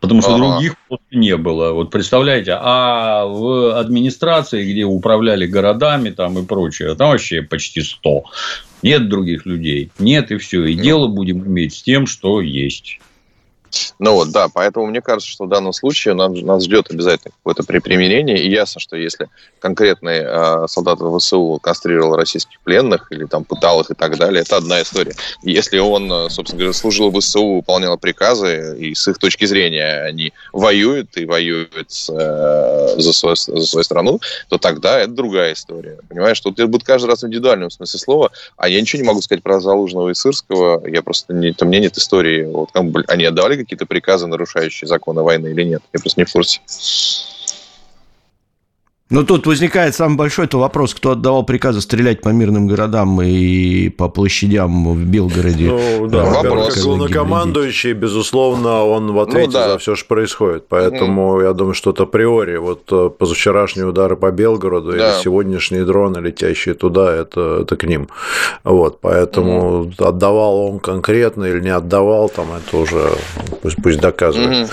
Потому что ага. других просто не было. Вот представляете, а в администрации, где управляли городами там и прочее, там вообще почти 100. Нет других людей. Нет и все. И ну. дело будем иметь с тем, что есть. Ну вот, да, поэтому мне кажется, что в данном случае нас, нас ждет обязательно какое-то примирение, и ясно, что если конкретный э, солдат ВСУ кастрировал российских пленных или там пытал их и так далее, это одна история. Если он, э, собственно говоря, служил в ВСУ, выполнял приказы, и с их точки зрения они воюют и воюют э, за, свою, за свою страну, то тогда это другая история. Понимаешь, тут это будет каждый раз в смысле слова, а я ничего не могу сказать про Залужного и Сырского, я просто не, там, меня нет истории, вот, они отдавали какие-то приказы, нарушающие законы войны или нет. Я просто не в курсе. Ну, тут возникает самый большой-то вопрос, кто отдавал приказы стрелять по мирным городам и по площадям в Белгороде. Ну, да, вопрос. Главнокомандующий, безусловно, он в ответе ну, да. за все, что происходит. Поэтому, mm. я думаю, что-то априори, вот э, позавчерашние удары по Белгороду да. или сегодняшние дроны, летящие туда, это, это к ним. Вот, поэтому mm. отдавал он конкретно или не отдавал, там это уже пусть, пусть доказывает. Mm.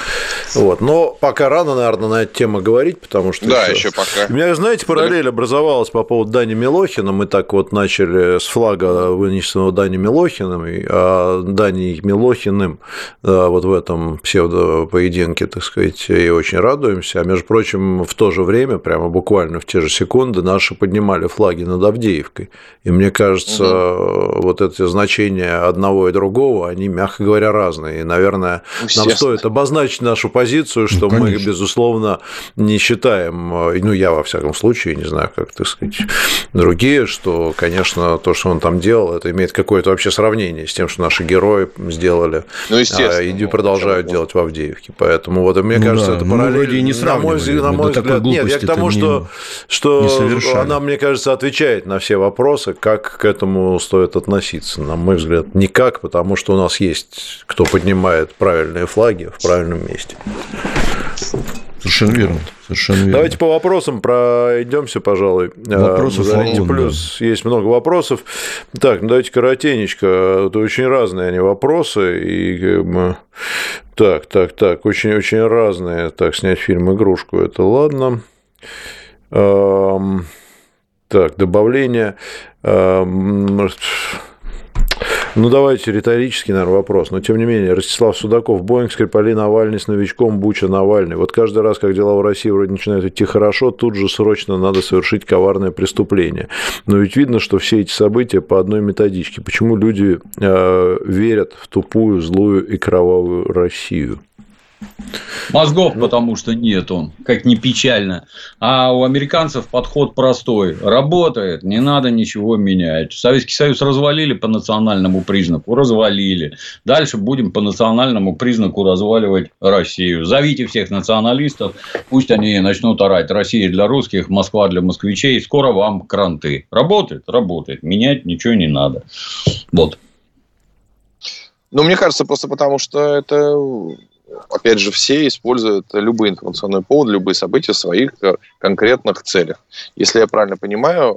Вот, но пока рано, наверное, на эту тему говорить, потому что... Да, еще пока у меня, знаете, параллель образовалась по поводу Дани Милохина. Мы так вот начали с флага, вынесенного Дани Милохиным, а Дани Милохиным вот в этом псевдопоединке, так сказать, и очень радуемся. А между прочим, в то же время, прямо буквально в те же секунды, наши поднимали флаги над Авдеевкой. И мне кажется, угу. вот это значение одного и другого, они, мягко говоря, разные. И, наверное, нам стоит обозначить нашу позицию, что ну, мы, безусловно, не считаем, ну, я во всяком случае, не знаю, как, так сказать, другие, что, конечно, то, что он там делал, это имеет какое-то вообще сравнение с тем, что наши герои сделали ну, а, и продолжают ну, делать в Авдеевке. Поэтому вот мне ну, кажется, да, это параллель. Не на мой, на мой взгляд, нет, я к тому, что, что она, мне кажется, отвечает на все вопросы, как к этому стоит относиться. На мой взгляд, никак, потому что у нас есть кто поднимает правильные флаги в правильном месте. Совершенно верно. Совершенно верно. Давайте по вопросам пройдемся, пожалуй. Вопросов Зарите плюс. Да. Есть много вопросов. Так, ну давайте коротенечко. Это очень разные они вопросы. И так, так, так, очень-очень разные. Так, снять фильм «Игрушку» – это ладно. Так, добавление. Ну, давайте риторический, наверное, вопрос. Но, тем не менее, Ростислав Судаков, Боинг, Скрипали, Навальный с новичком, Буча, Навальный. Вот каждый раз, как дела в России вроде начинают идти хорошо, тут же срочно надо совершить коварное преступление. Но ведь видно, что все эти события по одной методичке. Почему люди э, верят в тупую, злую и кровавую Россию? Мозгов, потому что нет он, как ни печально. А у американцев подход простой. Работает, не надо ничего менять. Советский Союз развалили по национальному признаку, развалили. Дальше будем по национальному признаку разваливать Россию. Зовите всех националистов, пусть они начнут орать. Россия для русских, Москва для москвичей. Скоро вам кранты. Работает? Работает. Менять ничего не надо. Вот. Ну, мне кажется, просто потому что это опять же, все используют любые информационные поводы, любые события в своих э, конкретных целях. Если я правильно понимаю,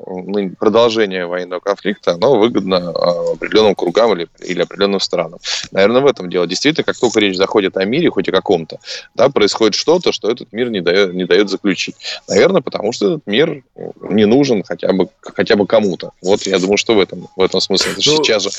продолжение военного конфликта, оно выгодно э, определенным кругам или, или определенным странам. Наверное, в этом дело. Действительно, как только речь заходит о мире, хоть и каком-то, да, происходит что-то, что этот мир не дает, не дает заключить. Наверное, потому что этот мир не нужен хотя бы, хотя бы кому-то. Вот я думаю, что в этом, в этом смысле. Это ну, сейчас же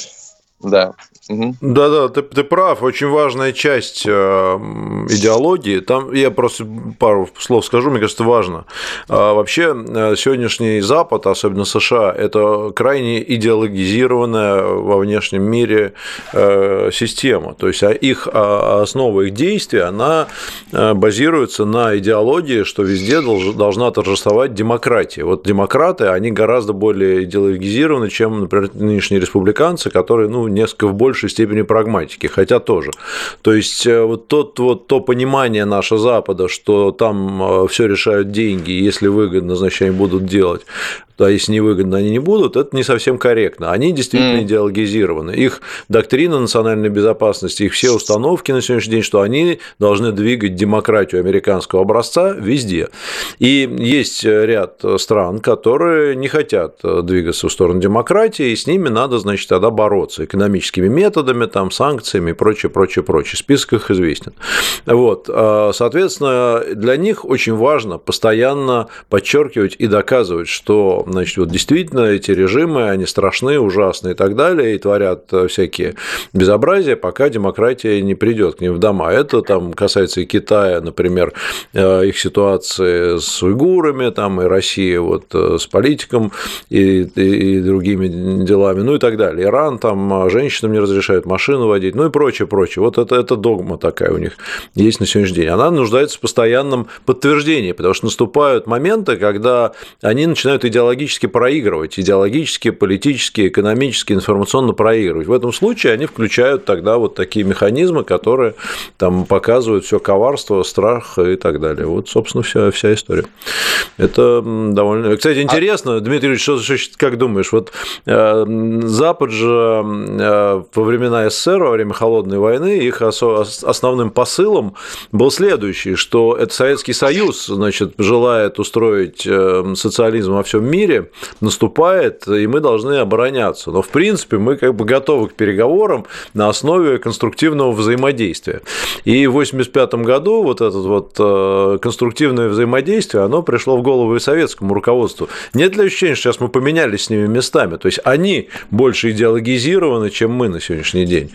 да. Да, да, ты, ты прав. Очень важная часть э, идеологии. Там я просто пару слов скажу, мне кажется, важно. А, вообще, э, сегодняшний Запад, особенно США, это крайне идеологизированная во внешнем мире э, система. То есть а их а, основа их действия, она базируется на идеологии, что везде должна торжествовать демократия. Вот демократы, они гораздо более идеологизированы, чем, например, нынешние республиканцы, которые, ну, несколько в большей степени прагматики, хотя тоже. То есть э, вот, тот, вот то понимание наше Запада, что там э, все решают деньги, если выгодно, значит, они будут делать, а если невыгодно они не будут, это не совсем корректно. Они действительно mm. идеологизированы. Их доктрина национальной безопасности, их все установки на сегодняшний день, что они должны двигать демократию американского образца везде. И есть ряд стран, которые не хотят двигаться в сторону демократии, и с ними надо, значит, тогда бороться экономическими методами, там, санкциями и прочее, прочее, прочее. Список их известен. Вот. А, соответственно, для них очень важно постоянно подчеркивать и доказывать, что значит, вот действительно эти режимы, они страшны, ужасны и так далее, и творят э, всякие безобразия, пока демократия не придет к ним в дома. Это там касается и Китая, например, э, их ситуации с уйгурами, там и Россия вот э, с политиком и, и, и другими делами, ну и так далее. Иран там женщинам не разрешают машину водить, ну и прочее, прочее. Вот это, это догма такая у них есть на сегодняшний день. Она нуждается в постоянном подтверждении, потому что наступают моменты, когда они начинают идеологически проигрывать, идеологически, политически, экономически, информационно проигрывать. В этом случае они включают тогда вот такие механизмы, которые там показывают все коварство, страх и так далее. Вот, собственно, вся, вся история. Это довольно... Кстати, интересно, а... Дмитрий Ильич, что, как думаешь, вот э, Запад же во времена СССР, во время Холодной войны, их основным посылом был следующий, что это Советский Союз, значит, желает устроить э, социализм во всем мире, мире наступает, и мы должны обороняться. Но, в принципе, мы как бы готовы к переговорам на основе конструктивного взаимодействия. И в 1985 году вот это вот э, конструктивное взаимодействие, оно пришло в голову и советскому руководству. Нет ли ощущения, что сейчас мы поменялись с ними местами? То есть они больше идеологизированы, чем мы на сегодняшний день.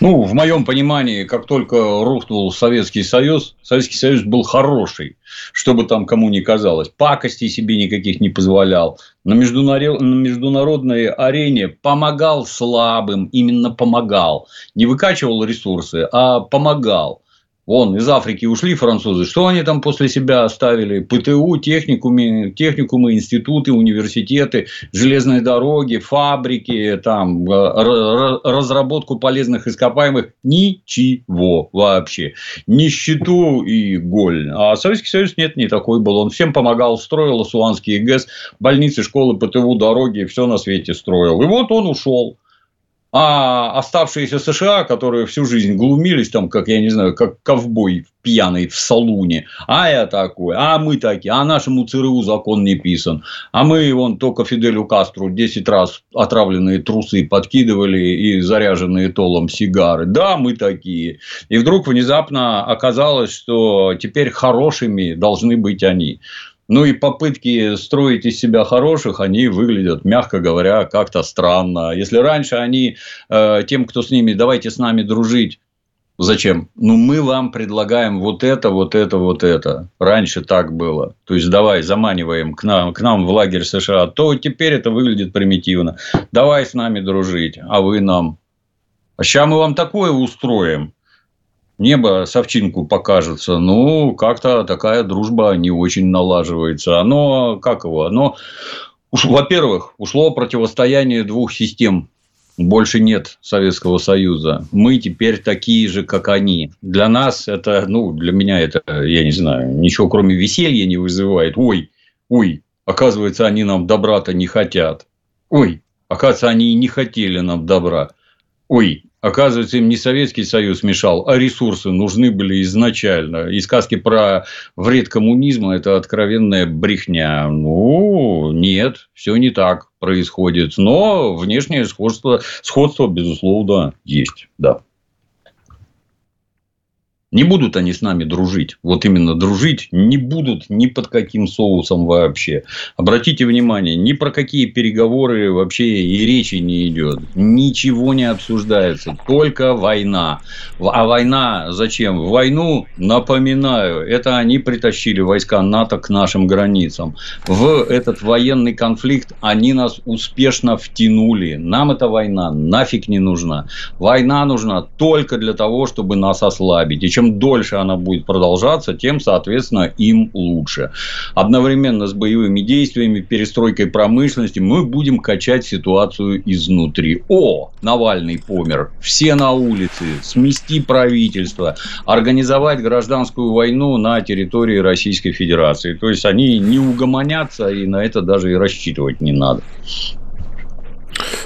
Ну, в моем понимании, как только рухнул Советский Союз, Советский Союз был хороший, чтобы там кому ни казалось. Пакостей себе никаких не позволял. На, международной арене помогал слабым, именно помогал. Не выкачивал ресурсы, а помогал. Вон, из Африки ушли французы. Что они там после себя оставили? ПТУ, техникумы, техникумы институты, университеты, железные дороги, фабрики, там, э, разработку полезных ископаемых. Ничего вообще. Нищету и голь. А Советский Союз нет, не такой был. Он всем помогал, строил Асуанский ГЭС, больницы, школы, ПТУ, дороги, все на свете строил. И вот он ушел. А оставшиеся США, которые всю жизнь глумились, там, как, я не знаю, как ковбой пьяный в салуне, а я такой, а мы такие, а нашему ЦРУ закон не писан, а мы вон только Фиделю Кастру 10 раз отравленные трусы подкидывали и заряженные толом сигары. Да, мы такие. И вдруг внезапно оказалось, что теперь хорошими должны быть они. Ну и попытки строить из себя хороших, они выглядят, мягко говоря, как-то странно. Если раньше они э, тем, кто с ними, давайте с нами дружить, Зачем? Ну, мы вам предлагаем вот это, вот это, вот это. Раньше так было. То есть, давай, заманиваем к нам, к нам в лагерь США. То теперь это выглядит примитивно. Давай с нами дружить, а вы нам. А сейчас мы вам такое устроим. Небо совчинку покажется. Ну, как-то такая дружба не очень налаживается. Оно, как его, оно, во-первых, ушло противостояние двух систем больше нет Советского Союза. Мы теперь такие же, как они. Для нас это, ну, для меня это, я не знаю, ничего кроме веселья не вызывает. Ой, ой, оказывается, они нам добра-то не хотят. Ой, оказывается, они и не хотели нам добра. Ой, Оказывается, им не Советский Союз мешал, а ресурсы нужны были изначально. И сказки про вред коммунизма – это откровенная брехня. Ну, нет, все не так происходит. Но внешнее сходство, сходство безусловно, есть. Да. Не будут они с нами дружить. Вот именно дружить не будут ни под каким соусом вообще. Обратите внимание, ни про какие переговоры вообще и речи не идет. Ничего не обсуждается. Только война. А война зачем? Войну, напоминаю, это они притащили войска НАТО к нашим границам. В этот военный конфликт они нас успешно втянули. Нам эта война нафиг не нужна. Война нужна только для того, чтобы нас ослабить. И чем чем дольше она будет продолжаться, тем, соответственно, им лучше. Одновременно с боевыми действиями, перестройкой промышленности мы будем качать ситуацию изнутри. О, Навальный помер. Все на улице. Смести правительство. Организовать гражданскую войну на территории Российской Федерации. То есть, они не угомонятся, и на это даже и рассчитывать не надо.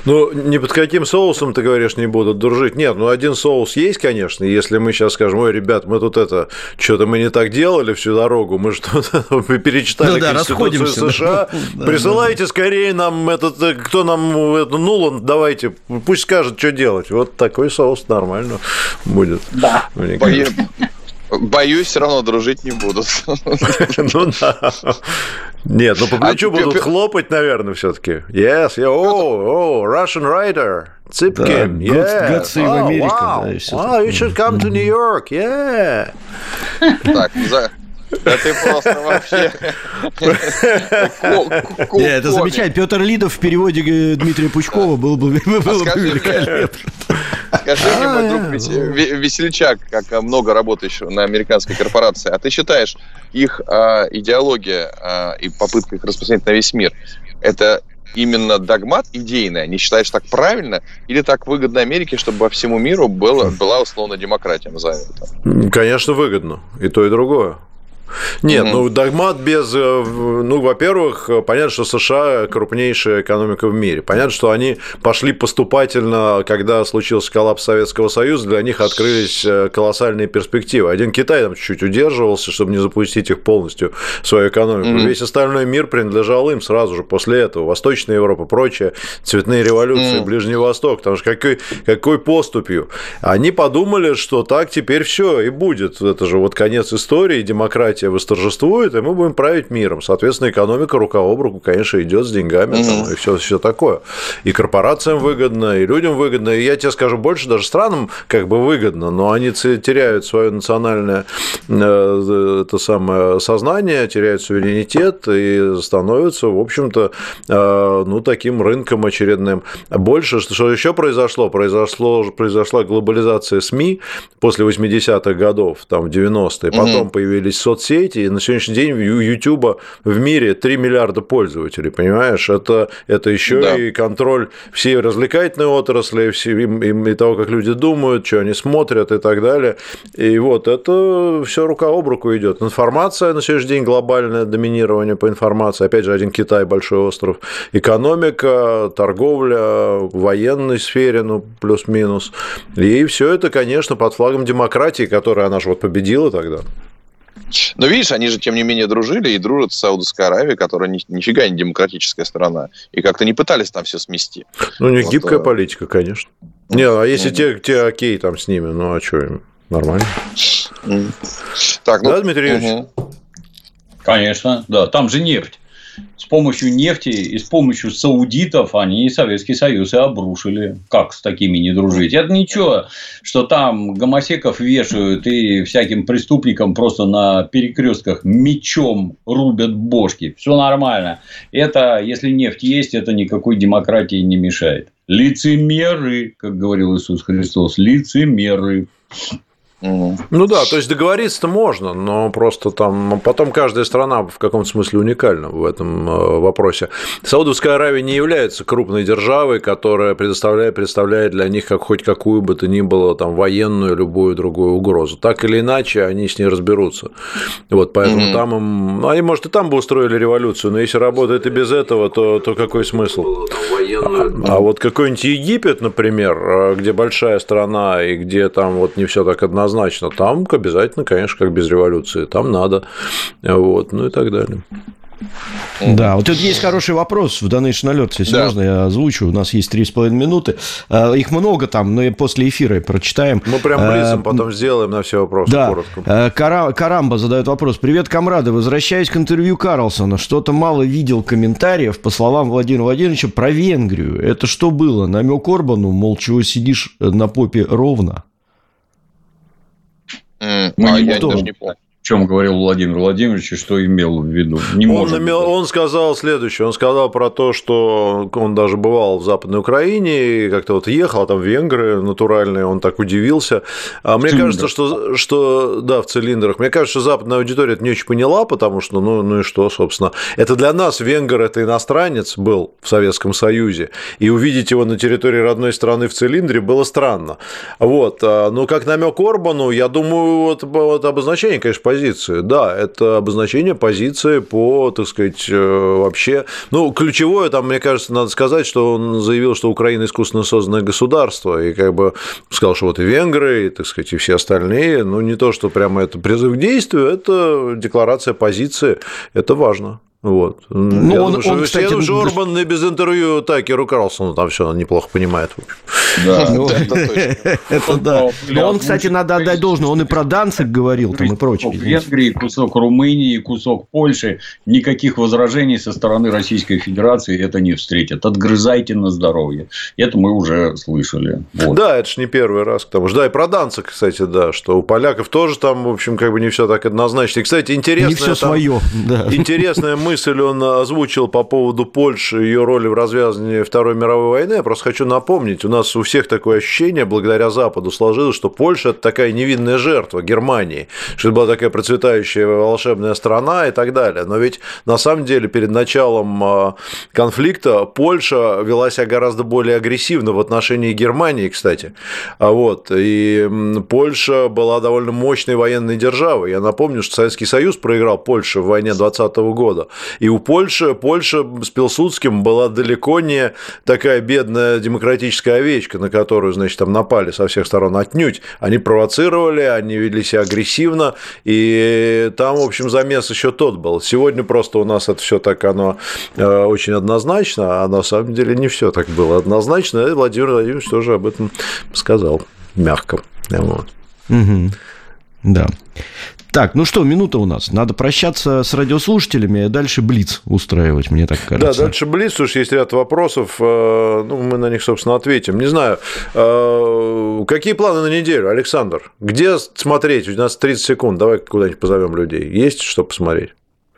Ну, ни под каким соусом, ты говоришь, не будут дружить. Нет, ну, один соус есть, конечно. Если мы сейчас скажем, ой, ребят, мы тут это, что-то мы не так делали всю дорогу, мы что-то перечитали ну, да, Конституцию США, да. присылайте да, скорее нам этот, кто нам это, Нулан, давайте, пусть скажет, что делать. Вот такой соус нормально будет. Да. Боюсь, все равно дружить не будут. Ну да. Нет, ну по а плечу будут хлопать, наверное, все-таки. Yes, yeah, oh, oh, Russian writer. Цыпкин, yeah. God save America. Wow, you should come to New York, yeah. Так, за, да ты просто вообще... Не, это замечательно. Петр Лидов в переводе э, Дмитрия Пучкова был бы а великолепно. Скажи мне, мой друг Весельчак, как много работаешь на американской корпорации, а ты считаешь, их а, идеология а, и попытка их распространять на весь мир, это именно догмат идейный, не считаешь так правильно, или так выгодно Америке, чтобы по всему миру было, была условно демократия назовем Конечно, выгодно. И то, и другое. Нет, угу. ну догмат без, э, ну, во-первых, понятно, что США крупнейшая экономика в мире. Понятно, что они пошли поступательно, когда случился коллапс Советского Союза, для них открылись э, колоссальные перспективы. Один Китай там чуть-чуть удерживался, чтобы не запустить их полностью в свою экономику. Угу. Весь остальной мир принадлежал им сразу же после этого. Восточная Европа, прочее, цветные революции, угу. Ближний Восток. Потому что какой, какой поступью? Они подумали, что так теперь все и будет. Это же вот конец истории, демократия демократия восторжествует, и мы будем править миром. Соответственно, экономика рука об руку, конечно, идет с деньгами там, и все, все такое. И корпорациям выгодно, и людям выгодно. И я тебе скажу больше, даже странам как бы выгодно, но они теряют свое национальное э, это самое сознание, теряют суверенитет и становятся, в общем-то, э, ну, таким рынком очередным. Больше, что еще произошло? Произошло, произошла глобализация СМИ после 80-х годов, там, в 90-е, потом появились соцсети, соцсети, и на сегодняшний день у YouTube в мире 3 миллиарда пользователей, понимаешь? Это, это еще да. и контроль всей развлекательной отрасли, и, и того, как люди думают, что они смотрят и так далее. И вот это все рука об руку идет. Информация на сегодняшний день глобальное доминирование по информации. Опять же, один Китай большой остров. Экономика, торговля, в военной сфере, ну, плюс-минус. И все это, конечно, под флагом демократии, которая она же вот победила тогда. Но видишь, они же, тем не менее, дружили и дружат с Саудовской Аравией, которая ни, нифига не демократическая страна. И как-то не пытались там все смести. Ну, у них вот, гибкая а... политика, конечно. Не, а если те, те окей там с ними, ну а что им? Нормально. Так, ну, да, Дмитрий Юрьевич? Угу. Конечно, да. Там же нефть с помощью нефти и с помощью саудитов они Советский Союз и обрушили. Как с такими не дружить? Это ничего, что там гомосеков вешают и всяким преступникам просто на перекрестках мечом рубят бошки. Все нормально. Это, если нефть есть, это никакой демократии не мешает. Лицемеры, как говорил Иисус Христос, лицемеры. Ну да, то есть договориться-то можно, но просто там потом каждая страна в каком-то смысле уникальна в этом э, вопросе. Саудовская Аравия не является крупной державой, которая предоставляет, представляет для них как хоть какую бы то ни было там военную любую другую угрозу. Так или иначе, они с ней разберутся. Вот поэтому mm-hmm. там им, ну они может и там бы устроили революцию, но если работает и без этого, то, то какой смысл? А, а вот какой-нибудь Египет, например, э, где большая страна и где там вот не все так однозначно однозначно. Там обязательно, конечно, как без революции, там надо. Вот, ну и так далее. Да, вот тут есть хороший вопрос в Donation Alert, если да. можно, я озвучу. У нас есть три с половиной минуты. А, их много там, но после эфира прочитаем. Мы прям а, близом потом сделаем на все вопросы да. коротко. А, Кара... Карамба задает вопрос. Привет, комрады. Возвращаясь к интервью Карлсона, что-то мало видел комментариев, по словам Владимира Владимировича, про Венгрию. Это что было? Намек Орбану, мол, чего сидишь на попе ровно? Мы а я даже не помню чем говорил Владимир Владимирович и что имел в виду. Не он, имел, он сказал следующее. Он сказал про то, что он даже бывал в Западной Украине, и как-то вот ехал, а там венгры натуральные, он так удивился. А мне кажется, что, что да, в цилиндрах. Мне кажется, что западная аудитория это не очень поняла, потому что, ну, ну и что, собственно. Это для нас венгр – это иностранец был в Советском Союзе, и увидеть его на территории родной страны в цилиндре было странно. Вот. Ну, как намек Орбану, я думаю, вот, вот обозначение, конечно, позиции. Да, это обозначение позиции по, так сказать, э, вообще... Ну, ключевое там, мне кажется, надо сказать, что он заявил, что Украина искусственно созданное государство, и как бы сказал, что вот и венгры, и, так сказать, и все остальные, ну, не то, что прямо это призыв к действию, это декларация позиции, это важно. Вот. Ну, я он, думаю, он, кстати, я думаю, Орбан и без интервью Такеру Карлсону там все неплохо понимает. Да, ну, это да. Но он, кстати, надо отдать должное, он и про Данцик говорил там и прочее. Венгрии, кусок Румынии, кусок Польши, никаких возражений со стороны Российской Федерации это не встретят. Отгрызайте на здоровье. Это мы уже слышали. Да, это ж не первый раз к тому же. Да, и про Данцик, кстати, да, что у поляков тоже там, в общем, как бы не все так однозначно. И, кстати, интересно. Не все свое. Интересная мысль он озвучил по поводу Польши, ее роли в развязывании Второй мировой войны. Я просто хочу напомнить, у нас у всех такое ощущение, благодаря Западу сложилось, что Польша – это такая невинная жертва Германии, что это была такая процветающая волшебная страна и так далее. Но ведь на самом деле перед началом а, конфликта Польша вела себя гораздо более агрессивно в отношении Германии, кстати. А вот. И Польша была довольно мощной военной державой. Я напомню, что Советский Союз проиграл Польше в войне 20 года. И у Польши, Польша с Пилсудским была далеко не такая бедная демократическая овечка, на которую, значит, там напали со всех сторон отнюдь. Они провоцировали, они вели себя агрессивно, и там, в общем, замес еще тот был. Сегодня просто у нас это все так, оно э, очень однозначно, а на самом деле не все так было однозначно, и Владимир Владимирович тоже об этом сказал мягко. Вот. Угу. Да. Так, ну что, минута у нас. Надо прощаться с радиослушателями, а дальше Блиц устраивать, мне так кажется. Да, дальше Блиц, что есть ряд вопросов, э, ну, мы на них, собственно, ответим. Не знаю, э, какие планы на неделю, Александр? Где смотреть? У нас 30 секунд, давай куда-нибудь позовем людей. Есть что посмотреть?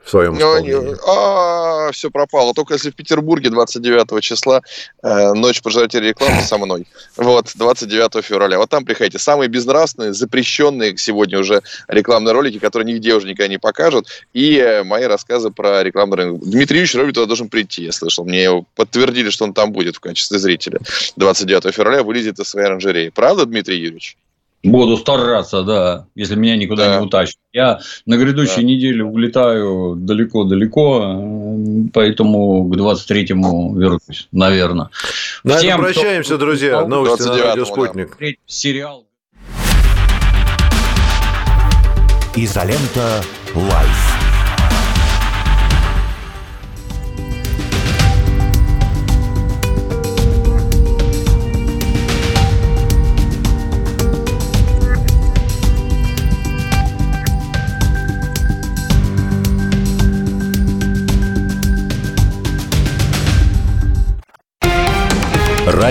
В своем исполнении? А, все пропало. Только если в Петербурге 29 числа э, ночь пожирателей рекламы со мной. Вот, 29 февраля. Вот там приходите. Самые безнравственные, запрещенные сегодня уже рекламные ролики, которые нигде уже никогда не покажут. И э, мои рассказы про рекламный рынок. Дмитрий Юрьевич Робин туда должен прийти, я слышал. Мне подтвердили, что он там будет в качестве зрителя. 29 февраля вылезет из своей оранжереи. Правда, Дмитрий Юрьевич? Буду стараться, да, если меня никуда да. не утащат. Я на грядущей да. неделе улетаю далеко-далеко, поэтому к 23-му вернусь, наверное. На Всем, этом прощаемся, кто... друзья. Новости на радио «Спутник». Да. Сериал. Изолента «Live».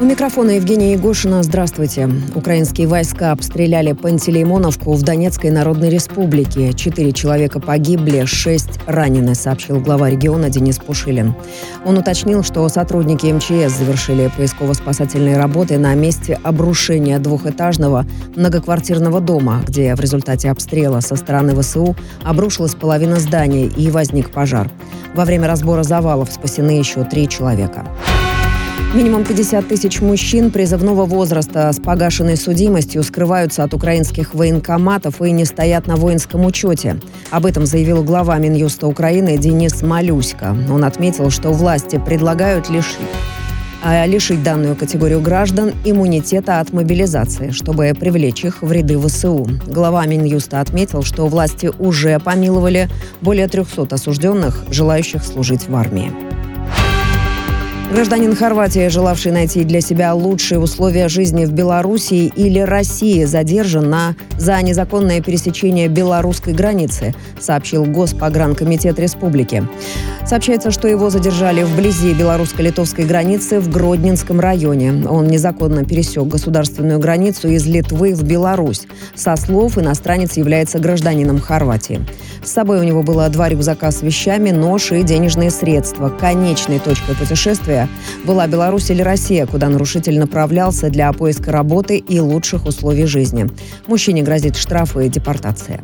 У микрофона Евгения Егошина. Здравствуйте. Украинские войска обстреляли Пантелеймоновку в Донецкой Народной Республике. Четыре человека погибли, шесть ранены, сообщил глава региона Денис Пушилин. Он уточнил, что сотрудники МЧС завершили поисково-спасательные работы на месте обрушения двухэтажного многоквартирного дома, где в результате обстрела со стороны ВСУ обрушилась половина здания и возник пожар. Во время разбора завалов спасены еще три человека. Минимум 50 тысяч мужчин призывного возраста с погашенной судимостью скрываются от украинских военкоматов и не стоят на воинском учете. Об этом заявил глава Минюста Украины Денис Малюська. Он отметил, что власти предлагают лишить а лишить данную категорию граждан иммунитета от мобилизации, чтобы привлечь их в ряды ВСУ. Глава Минюста отметил, что власти уже помиловали более 300 осужденных, желающих служить в армии. Гражданин Хорватии, желавший найти для себя лучшие условия жизни в Белоруссии или России, задержан на, за незаконное пересечение белорусской границы, сообщил Госпогранкомитет Республики. Сообщается, что его задержали вблизи белорусско-литовской границы в Гродненском районе. Он незаконно пересек государственную границу из Литвы в Беларусь. Со слов иностранец является гражданином Хорватии. С собой у него было два рюкзака с вещами, нож и денежные средства. Конечной точкой путешествия условия была Беларусь или Россия, куда нарушитель направлялся для поиска работы и лучших условий жизни. Мужчине грозит штраф и депортация.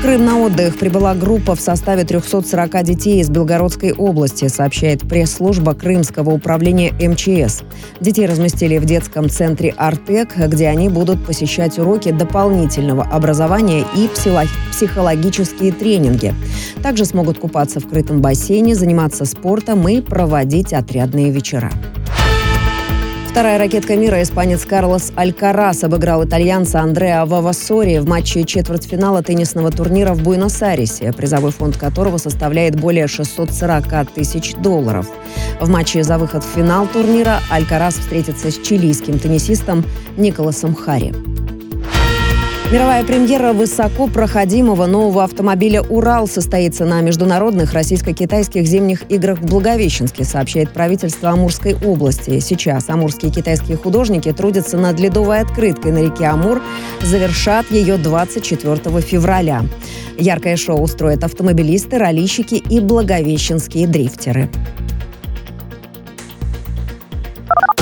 Крым на отдых прибыла группа в составе 340 детей из Белгородской области, сообщает пресс-служба Крымского управления МЧС. Детей разместили в детском центре «Артек», где они будут посещать уроки дополнительного образования и психологические тренинги. Также смогут купаться в крытом бассейне, заниматься спортом и проводить отрядные вечера. Вторая ракетка мира испанец Карлос Алькарас обыграл итальянца Андреа Вавасори в матче четвертьфинала теннисного турнира в Буэнос-Айресе, призовой фонд которого составляет более 640 тысяч долларов. В матче за выход в финал турнира Алькарас встретится с чилийским теннисистом Николасом Харри. Мировая премьера высоко проходимого нового автомобиля «Урал» состоится на международных российско-китайских зимних играх в Благовещенске, сообщает правительство Амурской области. Сейчас амурские китайские художники трудятся над ледовой открыткой на реке Амур, завершат ее 24 февраля. Яркое шоу устроят автомобилисты, раллищики и благовещенские дрифтеры.